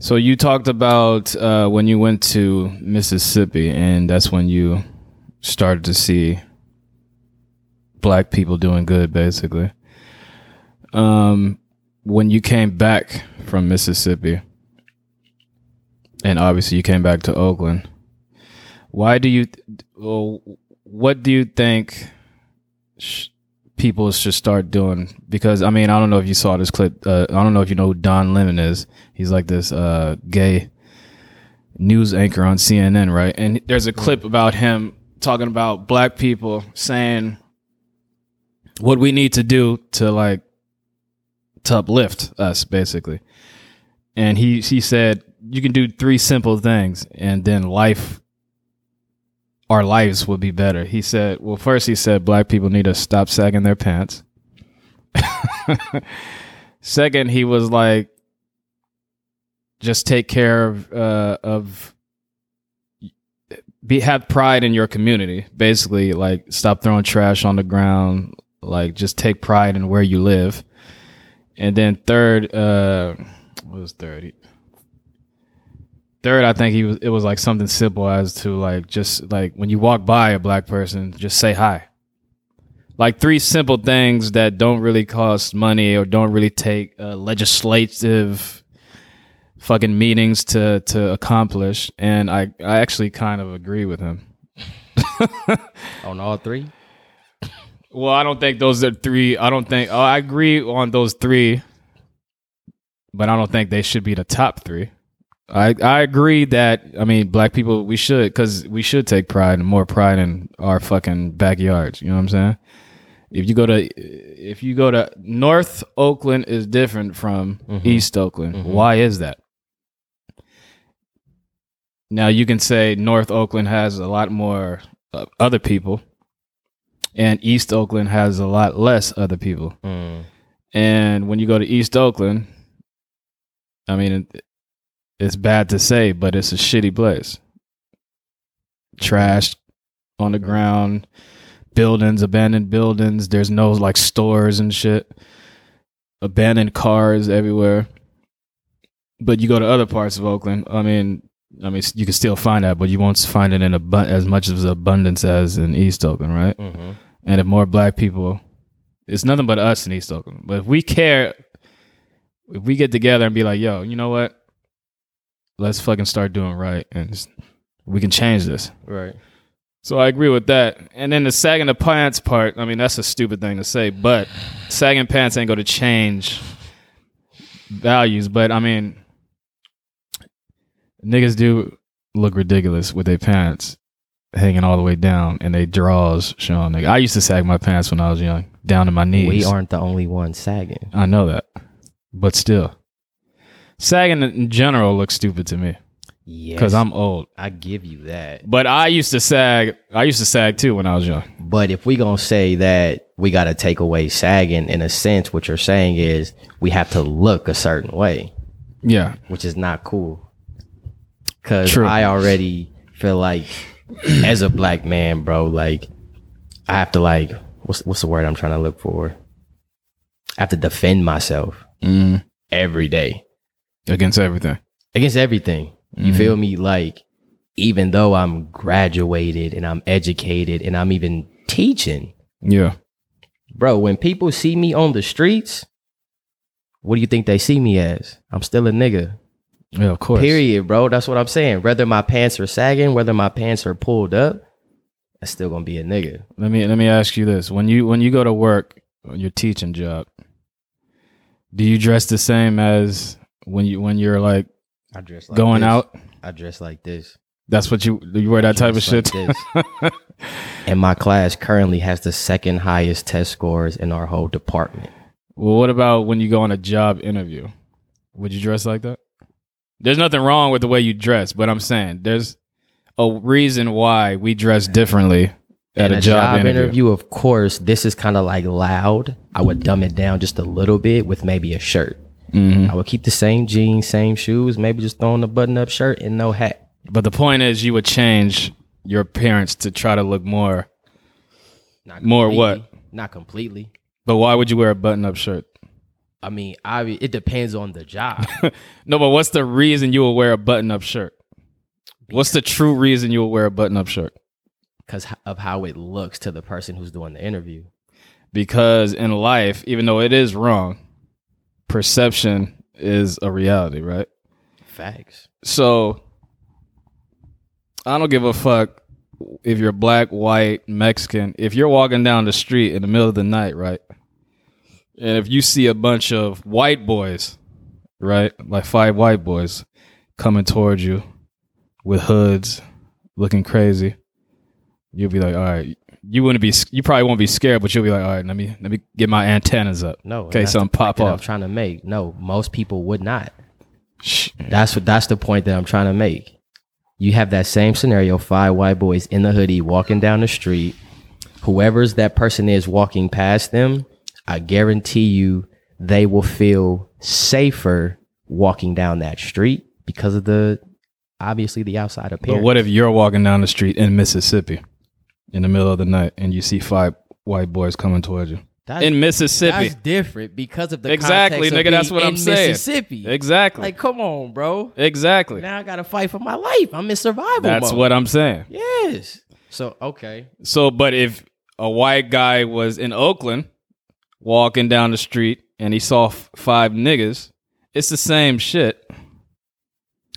D: So you talked about uh, when you went to Mississippi, and that's when you started to see black people doing good, basically. Um, when you came back from Mississippi, and obviously you came back to Oakland, why do you? Well, what do you think? Sh- people should start doing because I mean I don't know if you saw this clip. Uh, I don't know if you know who Don Lemon is. He's like this uh, gay news anchor on CNN, right? And there's a clip about him talking about black people saying what we need to do to like to uplift us, basically. And he he said you can do three simple things, and then life our lives would be better. He said, well, first he said black people need to stop sagging their pants. Second, he was like, just take care of, uh, of, be, have pride in your community. Basically, like, stop throwing trash on the ground. Like, just take pride in where you live. And then third, uh, what was third? Third, I think he was. It was like something simple as to like just like when you walk by a black person, just say hi. Like three simple things that don't really cost money or don't really take uh, legislative fucking meetings to to accomplish. And I I actually kind of agree with him.
C: On all three,
D: Well, I don't think those are three. I don't think. Oh, I agree on those three, but I don't think they should be the top three. I I agree that I mean black people we should because we should take pride and more pride in our fucking backyards. You know what I'm saying? If you go to if you go to North Oakland is different from mm-hmm. East Oakland. Mm-hmm. Why is that? Now you can say North Oakland has a lot more uh, other people, and East Oakland has a lot less other people. And when you go to East Oakland, I mean, it, it's bad to say, but it's a shitty place. Trash on the ground, buildings, abandoned buildings. There's no like stores and shit. Abandoned cars everywhere. But you go to other parts of Oakland. I mean, I mean, you can still find that, but you won't find it in abu- as much of abundance as in East Oakland, right? Mm-hmm. And if more black people, it's nothing but us in East Oakland. But if we care, if we get together and be like, yo, you know what? Let's fucking start doing right, and we can change this.
C: right?
D: So I agree with that. And then the sagging the pants part, I mean, that's a stupid thing to say, but sagging pants ain't going to change values. But I mean, niggas do look ridiculous with their pants hanging all the way down and they draws showing. Nigga. I used to sag my pants when I was young, down to my knees.
C: We aren't the only ones sagging.
D: I know that, but still, sagging in general looks stupid to me
C: Yes,
D: because I'm old.
C: I give you that.
D: But I used to sag. I used to sag too when I was young.
C: But if we gonna say that we got to take away sagging, in a sense, what you're saying is we have to look a certain way,
D: Yeah,
C: which is not cool. Cause
D: True.
C: I already feel like, as a black man, bro, like I have to like what's what's the word I'm trying to look for? I have to defend myself mm. every day
D: against everything.
C: against everything. You mm-hmm. feel me? Like, even though I'm graduated and I'm educated and I'm even teaching,
D: Yeah.
C: bro, when people see me on the streets, what do you think they see me as? I'm still a nigga.
D: Yeah, of course.
C: Period, bro. That's what I'm saying. Whether my pants are sagging, whether my pants are pulled up, I'm still gonna be a nigga.
D: Let me let me ask you this: when you when you go to work on your teaching job, do you dress the same as when you when you're like
C: I dress like
D: going
C: this.
D: out.
C: I dress like this.
D: That's what you you wear that type of
C: Dress
D: shit.
C: and my class currently has the second highest test scores in our whole department.
D: well, what about when you go on a job interview? Would you dress like that? There's nothing wrong with the way you dress, but I'm saying there's a reason why we dress differently at
C: In
D: a, job, interview.
C: of course, this is kind of like loud. I would dumb it down just a little bit with maybe a shirt.
D: Mhm.
C: I would keep the same jeans, same shoes, maybe just throw on a button up shirt and no hat.
D: But the point is, you would change your appearance to try to look more.
C: Not
D: More what?
C: Not completely.
D: But why would you wear a button-up shirt?
C: I mean, I it depends on the job.
D: No, but what's the reason you will wear a button-up shirt? What's the true reason you will wear a button-up shirt?
C: because of how it looks to the person who's doing the interview.
D: Because in life, even though it is wrong, perception is a reality, right?
C: Facts.
D: So I don't give a fuck if you're black, white, Mexican. If you're walking down the street in the middle of the night, right? And if you see a bunch of white boys, right? Like five white boys coming towards you with hoods, looking crazy, you'll be like, all right. You wouldn't be. You probably won't be scared, but you'll be like, all right. Let me let me get my antennas up.
C: No.
D: Okay, something pop
C: that I'm
D: off.
C: trying to make. No, most people would not.
D: Shh.
C: That's what. That's the point that I'm trying to make. You have that same scenario: five white boys in the hoodie walking down the street. Whoever's that person is walking past them, I guarantee you, they will feel safer walking down that street because of the obviously the outside appearance.
D: But what if you're walking down the street in Mississippi in the middle of the night and you see five white boys coming towards you
C: That's-
D: in Mississippi?
C: That's different because of the
D: Exactly, nigga, that's what I'm saying.
C: Mississippi.
D: Exactly.
C: Like, come on, bro.
D: exactly.
C: Now I gotta fight for my life. I'm in survival
D: That's
C: mode.
D: what I'm saying.
C: Yes. So okay.
D: So, but if a white guy was in Oakland walking down the street and he saw f- five niggas, it's the same shit.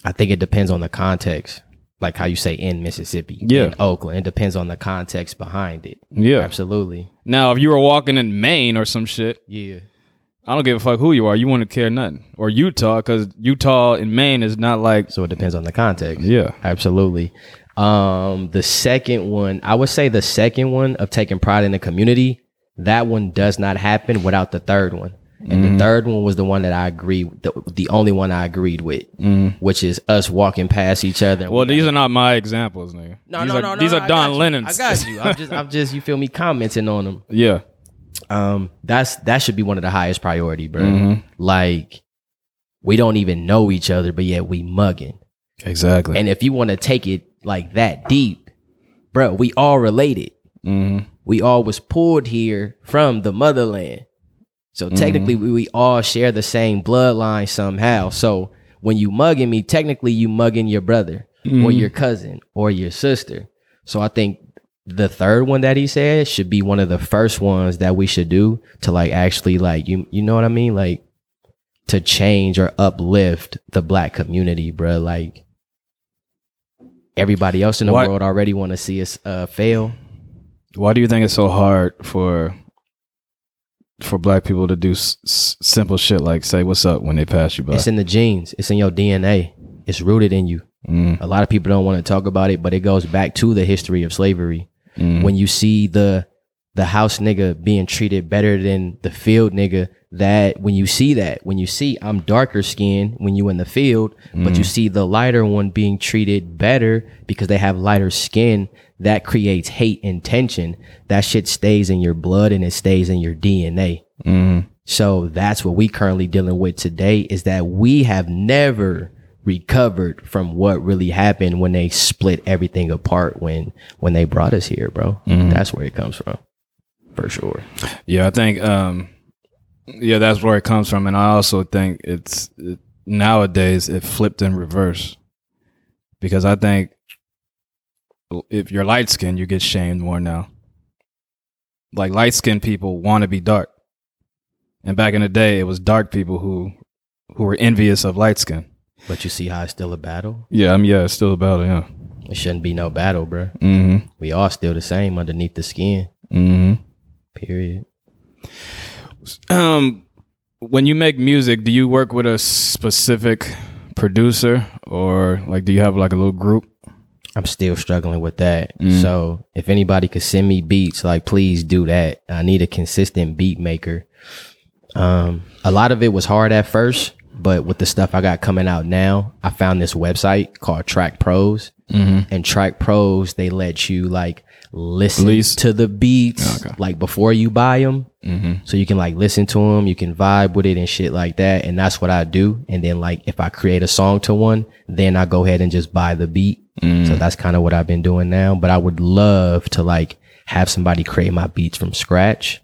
C: I think it depends on the context. Like how you say in Mississippi,
D: Yeah.
C: in Oakland. It depends on the context behind it.
D: Yeah.
C: Absolutely.
D: Now, if you were walking in Maine or some shit,
C: Yeah.
D: I don't give a fuck who you are. You wouldn't care nothing. Or Utah, because Utah and Maine is not like,
C: So it depends on the context.
D: yeah.
C: Absolutely. Um, the second one, I would say the second one of taking pride in the community, that one does not happen without the third one. And
D: Mm-hmm.
C: the third one was the one that I agree, the, the only one I agreed with, which is us walking past each other.
D: Mm-hmm. Well,
C: we
D: these are not my examples, nigga.
C: No,
D: these
C: no,
D: are,
C: no, no.
D: These
C: no,
D: are
C: I
D: Don
C: got.
D: Lemon's.
C: I got you. I'm just, I'm just, you feel me, commenting on them.
D: yeah.
C: Um, that's that should be one of the highest priority, bro.
D: Mhm.
C: Like, we don't even know each other, but yet we mugging.
D: Exactly.
C: And if you want to take it like that deep, bro, we all related.
D: hmm
C: We all was pulled here from the motherland. So technically, we, we all share the same bloodline somehow. So when you mugging me, technically you mugging your brother or your cousin or your sister. So I think the third one that he said should be one of the first ones that we should do to like actually like you you know what I mean like to change or uplift the black community, bro. Like everybody else in the
D: What-
C: world already want to see us uh, fail.
D: Why do you think it's so hard for for black people to do s- s- simple shit like say what's up when they pass you by?
C: It's in the genes. It's in your DNA. It's rooted in you.
D: Mm,
C: A lot of people don't want to talk about it, but it goes back to the history of slavery.
D: mm,
C: When you see the the house nigga being treated better than the field nigga, that when you see that, when you see I'm darker skinned when you in the field, but you see the lighter one being treated better because they have lighter skin, that creates hate and tension. That shit stays in your blood and it stays in your DNA.
D: mm,
C: So that's what we currently dealing with today is that we have never recovered from what really happened when they split everything apart when when they brought us here, bro. That's where it comes from. For sure.
D: yeah, I think um, yeah, that's where it comes from, and I also think it's it, nowadays it flipped in reverse because I think if you're light skinned, you get shamed more now. Like light skinned people want to be dark, and back in the day, it was dark people who who were envious of light skin.
C: But you see how it's still a battle?
D: Yeah, I mean, yeah, it's still a battle. Yeah.
C: It shouldn't be no battle, bro.
D: Mm-hmm.
C: We all still the same underneath the skin.
D: Mm-hmm.
C: Period.
D: Um, when you make music, do you work with a specific producer or like do you have like a little group?
C: I'm still struggling with that.
D: Mm.
C: So if anybody could send me beats, like please do that. I need a consistent beat maker. Um, a lot of it was hard at first, but with the stuff I got coming out now, I found this website called Track Pros.
D: Mm-hmm.
C: And Track Pros, they let you like listen
D: Lease?
C: to the beats
D: Okay.
C: like before you buy them.
D: Mm-hmm.
C: So you can like listen to them, you can vibe with it and shit like that. And that's what I do. And then like if I create a song to one, then I go ahead and just buy the beat. So that's kind of what I've been doing now. But I would love to like have somebody create my beats from scratch.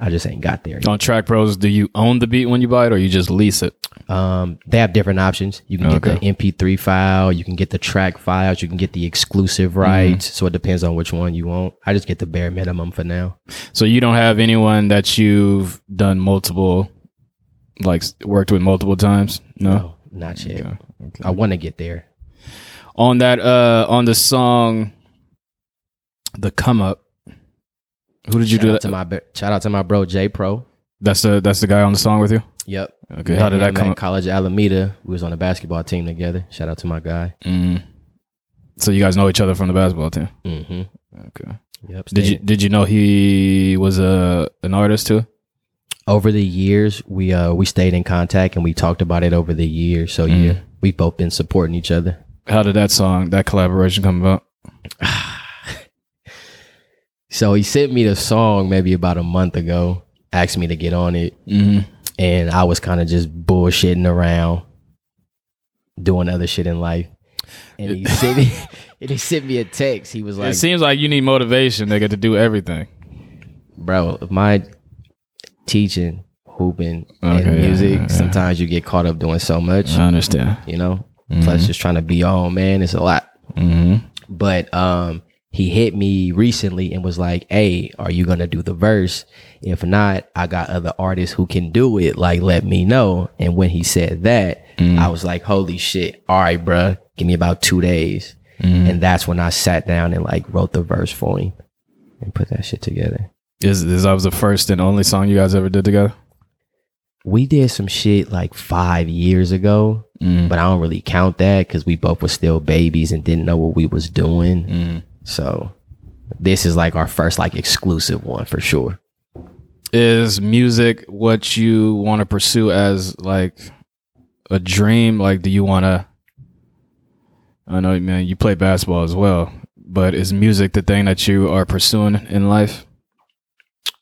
C: I just ain't got there. yet.
D: On Track Pros, do you own the beat when you buy it or you just lease it?
C: Um, they have different options. You can
D: Okay.
C: get the MP3 file, you can get the track files, you can get the exclusive rights. So it depends on which one you want. I just get the bare minimum for now.
D: So you don't have anyone that you've done multiple, like worked with multiple times? No.
C: No, not yet.
D: Okay.
C: I want to get there.
D: On that, uh, on the song, the come up. Who did you
C: Shout
D: do that?
C: to my shout out to my bro J Pro.
D: that's the that's the guy on the song with you.
C: Yep.
D: Okay, how did that come
C: at? College Alameda. We was on a basketball team together. Shout out to my guy.
D: Mm. So you guys know each other from the basketball team.
C: hmm
D: Okay.
C: Yep.
D: Did you did you know he was a an artist too?
C: over the years we uh we stayed in contact and we talked about it over the years. So
D: Mm.
C: yeah, we've both been supporting each other.
D: How did that song, that collaboration come about?
C: So he sent me the song maybe about a month ago, asked me to get on it,
D: Mm-hmm.
C: and I was kind of just bullshitting around, doing other shit in life. And he sent me, and he sent me a text. He was like,
D: it seems like you need motivation. Get to do everything.
C: "Bro, my teaching, hooping,
D: Okay,
C: and music.
D: yeah, yeah.
C: Sometimes you get caught up doing so much,
D: I understand.
C: you know. Plus, just trying to be on, man, it's a lot."
D: Mm-hmm.
C: but um he hit me recently and was like hey are you gonna do the verse? If not i got other artists who can do it. Like let me know. And when he said that i was like holy shit. All right bruh. Give me about two days. And that's when i sat down and like wrote the verse for him and put that shit together.
D: Is, is that was the first and only song you guys ever did together?
C: we did some shit like five years ago
D: Mm.
C: but i don't really count that because we both were still babies and didn't know what we was doing.
D: Mm.
C: So this is like our first like exclusive one for sure.
D: Is music what you want to pursue as like a dream? Like, do you want to? I know, man. You play basketball as well, but is music the thing that you are pursuing in life?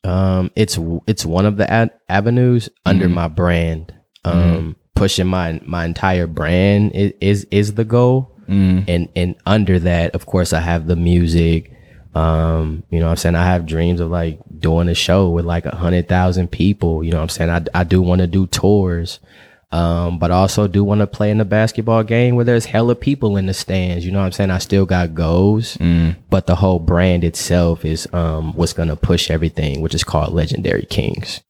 C: Um, it's it's one of the ad- avenues under
D: Mhm.
C: my brand. Um, pushing my my entire brand is is, is the goal.
D: Mm.
C: and and under that of course i have the music um you know what i'm saying i have dreams of like doing a show with like a hundred thousand people you know what i'm saying i, I do want to do tours um but I also do want to play in a basketball game where there's hella people in the stands you know what i'm saying i still got goals
D: Mm.
C: but the whole brand itself is um what's gonna push everything which is called legendary kings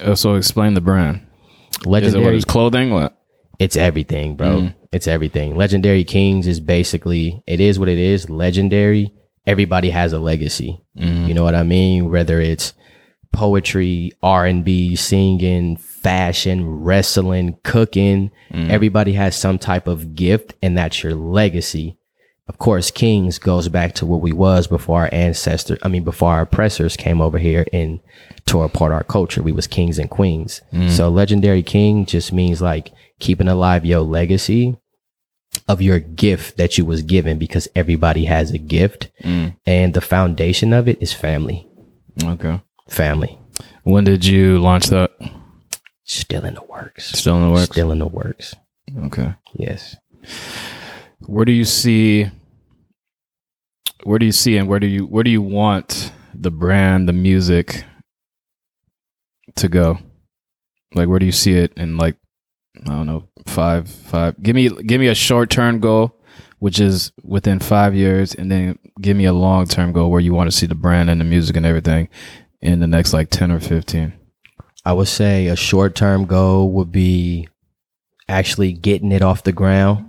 D: Uh, So explain the brand. Is it what
C: legendary
D: clothing? What?
C: It's everything, bro.
D: Mm.
C: It's everything. Legendary Kings is basically it is what it is. Legendary. Everybody has a legacy.
D: Mm.
C: You know what I mean? Whether it's poetry, R and B, singing, fashion, wrestling, cooking,
D: Mm.
C: everybody has some type of gift, and that's your legacy. Of course, Kings goes back to what we was before our ancestors. I mean, before our oppressors came over here and tore apart our culture. We was kings and queens. So legendary king just means like keeping alive your legacy of your gift that you was given because everybody has a gift
D: Mm.
C: and the foundation of it is family.
D: Okay.
C: Family.
D: When did you launch that?
C: Still in the works.
D: Still in the works.
C: Still in the works.
D: Okay.
C: Yes.
D: Where do you see? Where do you see, and where do you where do you want the brand, the music, to go? Like, where do you see it in like I don't know five five? Give me give me a short term goal, which is within five years, and then give me a long term goal where you want to see the brand and the music and everything in the next like ten or fifteen.
C: I would say a short term goal would be actually getting it off the ground,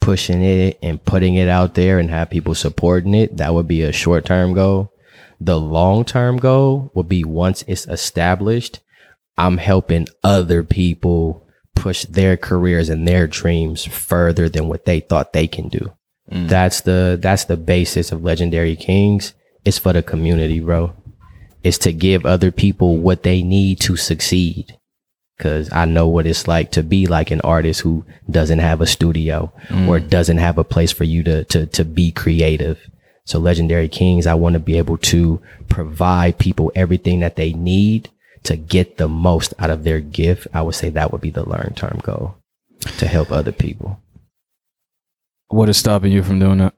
C: pushing it and putting it out there and have people supporting it. That would be a short term goal. The long term goal would be once it's established, I'm helping other people push their careers and their dreams further than what they thought they can do. Mm. That's the that's the basis of Legendary Kings. It's for the community, bro. It's to give other people what they need to succeed. Cause I know what it's like to be like an artist who doesn't have a studio or mm. doesn't have a place for you to to to be creative. So Legendary Kings, I want to be able to provide people everything that they need to get the most out of their gift. I would say that would be the long term goal to help other people.
D: What is stopping you from doing that?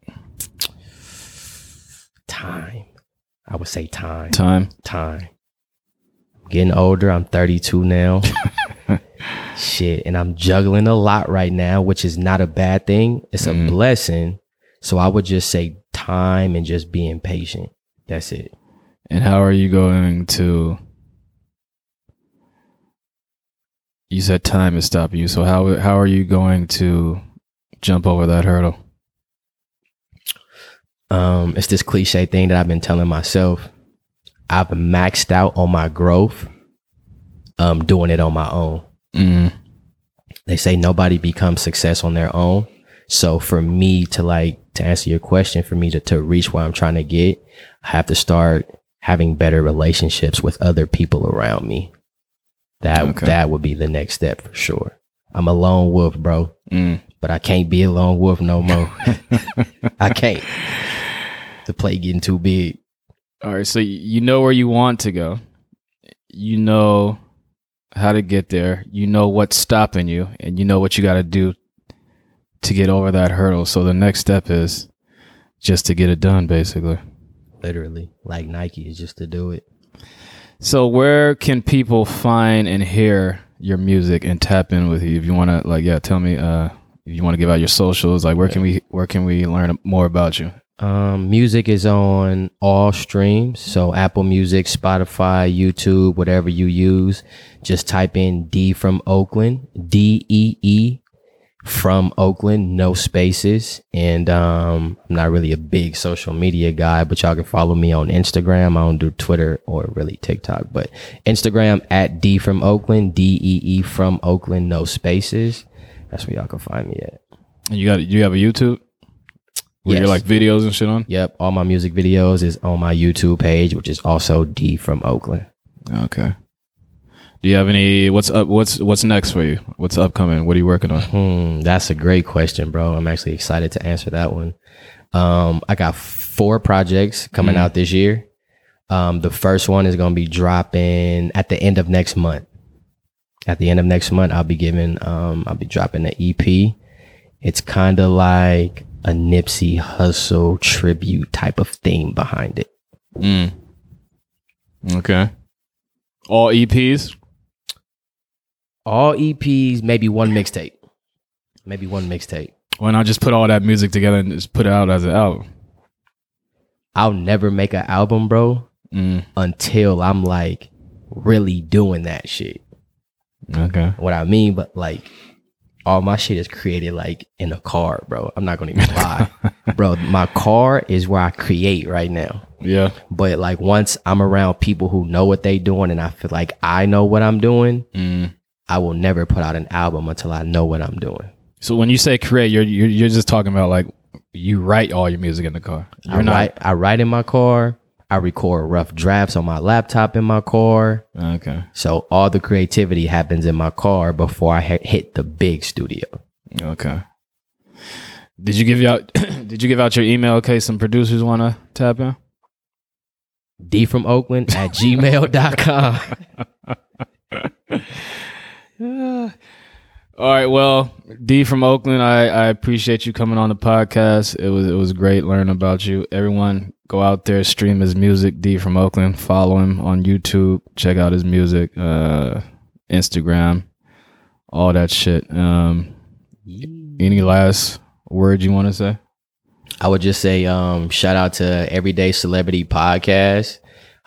C: Time. I would say time.
D: Time.
C: Time. Getting older. I'm 32 now. Shit. And I'm juggling a lot right now, which is not a bad thing. It's a mm-hmm. blessing. So I would just say time and just being patient. That's it.
D: And how are you going to? You said time is stopping you. So how how are you going to jump over that hurdle?
C: Um, it's this cliche thing that I've been telling myself. I've maxed out on my growth. Um, doing it on my own.
D: Mm.
C: they say nobody becomes success on their own. So for me to like to answer your question, for me to, to reach where I'm trying to get, I have to start having better relationships with other people around me. That
D: Okay.
C: that would be the next step for sure. I'm a lone wolf, bro,
D: Mm.
C: but I can't be a lone wolf no more. I can't. The play getting too big.
D: All right. So you know where you want to go. You know how to get there. You know what's stopping you, and you know what you got to do to get over that hurdle. So the next step is just to get it done, basically.
C: Literally, like Nike is just to do it.
D: So where can people find and hear your music and tap in with you? If you want to, like, yeah, tell me. Uh, if you want to give out your socials, like, where can we where can we learn more about you?
C: Um, music is on all streams. So Apple Music, Spotify, YouTube, whatever you use. Just type in D from Oakland, D E E from Oakland, no spaces. And um, I'm not really a big social media guy, but y'all can follow me on Instagram. I don't do Twitter or really TikTok, but Instagram at D from Oakland, D E E from Oakland, no spaces. That's where y'all can find me at.
D: And you got you have a YouTube where you're like videos and shit on.
C: Yep, all my music videos is on my YouTube page, which is also D from Oakland.
D: Okay. Do you have any? What's up? What's what's next for you? What's upcoming? What are you working on?
C: Hmm, that's a great question, bro. I'm actually excited to answer that one. Um, I got four projects coming out this year. Um, the first one is going to be dropping at the end of next month. At the end of next month, I'll be giving, um, I'll be dropping an EP. It's kind of like a Nipsey Hussle tribute type of theme behind it.
D: Mm. Okay. All EPs.
C: All EPs, maybe one mixtape. Maybe one mixtape.
D: Why not just put all that music together and just put it out as an album?
C: I'll never make an album, bro,
D: Mm.
C: until I'm like really doing that shit.
D: Okay.
C: What I mean, but like all my shit is created like in a car, bro. I'm not gonna even lie. bro, my car is where I create right now.
D: Yeah.
C: But like once I'm around people who know what they doing and I feel like I know what I'm doing,
D: Mm.
C: I will never put out an album until I know what I'm doing.
D: So when you say create, you're you're, you're just talking about like you write all your music in the car. You're
C: I
D: not.
C: write I write in my car. I record rough drafts on my laptop in my car.
D: Okay.
C: So all the creativity happens in my car before I ha- hit the big studio.
D: Okay. Did you give you out? did you give out your email in case some producers want to tap in?
C: D from Oakland at gmail.com.
D: All right. Well, D from Oakland, I, I appreciate you coming on the podcast. It was it was great learning about you. Everyone, go out there, stream his music. D from Oakland, follow him on YouTube. Check out his music, uh, Instagram, all that shit. Um, any last words you want to say?
C: I would just say um, shout out to Everyday Celebrity Podcast,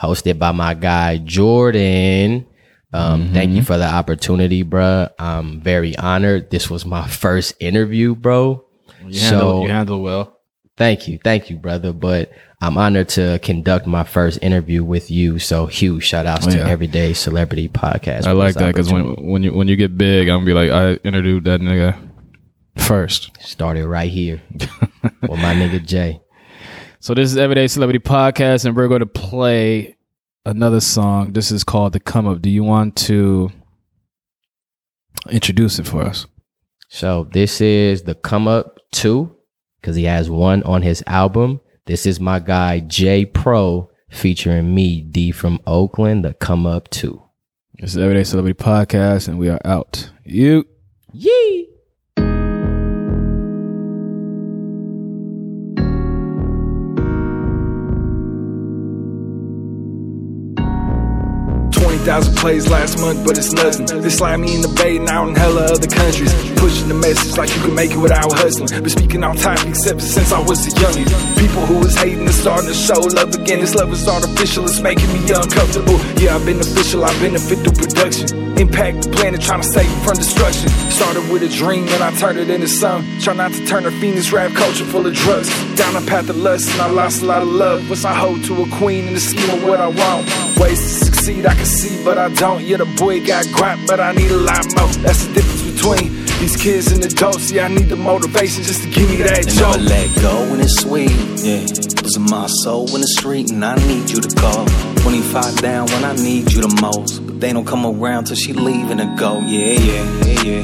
C: hosted by my guy Jordan. Um, Thank you for the opportunity, bruh. I'm very honored. This was my first interview, bro.
D: You
C: so
D: handle, you handle well.
C: Thank you. Thank you, brother. But I'm honored to conduct my first interview with you. So huge shout outs to
D: Yeah.
C: Everyday Celebrity Podcast.
D: I like that because when when you when you get big, I'm gonna be like, I interviewed that nigga first.
C: started right here with my nigga Jay.
D: So this is Everyday Celebrity Podcast, and we're going to play another song. This is called "The Come Up." Do you want to introduce it for us?
C: So this is the come up two because he has one on his album. This is my guy J Pro featuring me D from Oakland. The come up two.
D: This is Everyday Celebrity Podcast, and we are out. You.
C: Yee.
E: Twenty thousand plays last month, but it's nothing. They slide me in the bay and out in hella other countries. Pushing the message like you can make it without hustling. Been speaking on time except since I was a youngin'. People who was hating is starting to show love again. This love is artificial, it's making me uncomfortable. Yeah, I've been official, I benefit through production. Impact the planet, trying to save it from destruction. Started with a dream and I turned it into something. Try not to turn a fiendish rap culture full of drugs. Down a path of lust and I lost a lot of love. What's I hold to a queen in the scheme of what I want? Ways to succeed, I can see, but I don't. Yeah, the boy got guap, but I need a lot more. That's the difference between these kids and adults. Yeah, I need the motivation just to give me that
F: They never
E: joke.
F: let go when it's sweet. Yeah, losing my soul in the street, and I need you to call. 25 down when I need you the most. They don't come around till she leaving to go. Yeah, yeah, yeah, yeah.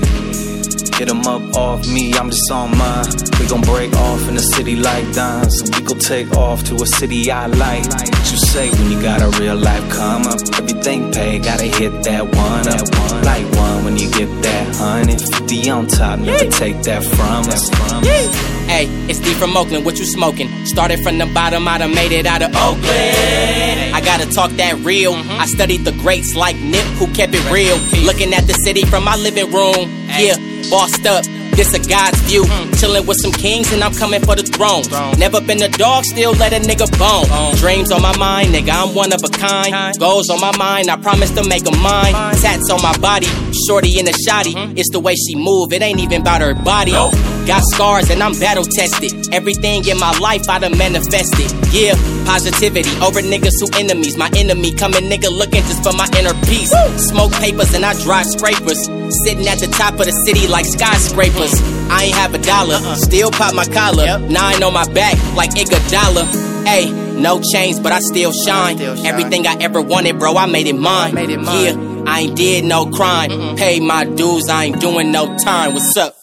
F: Hit 'em up off me, I'm just on mine. We gon' break off in the city like dimes. We gon' take off to a city I like. What you say when you got a real life come up? Everything paid, gotta hit that one up. Like one when you get that hundred fifty on top, never take that from us.
A: Hey, it's D from Oakland, what you smoking? Started from the bottom, I done made it out of Oakland. I gotta talk that real. I studied the greats like Nip, who kept it real. Looking at the city from my living room. Yeah, bossed up. This a God's view. Chilling with some kings and I'm coming for the throne. Never been a dog, still let a nigga bone. Dreams on my mind, nigga, I'm one of a kind. Goals on my mind, I promise to make make 'em mine. Tats on my body, shorty in the shoddy. It's the way she move, it ain't even about her body. Got scars and I'm battle tested. Everything in my life I done manifested. Yeah, positivity over niggas who enemies. My enemy coming nigga looking just for my inner peace. Smoke papers and I drive scrapers. Sitting at the top of the city like skyscrapers. I ain't have a dollar, still pop my collar. Nine on my back like Iguodala. Hey, no chains, but I still shine. Everything I ever wanted, bro, I made it mine. Yeah, I ain't did no crime. Mm-hmm. pay my dues, I ain't doing no time. What's up?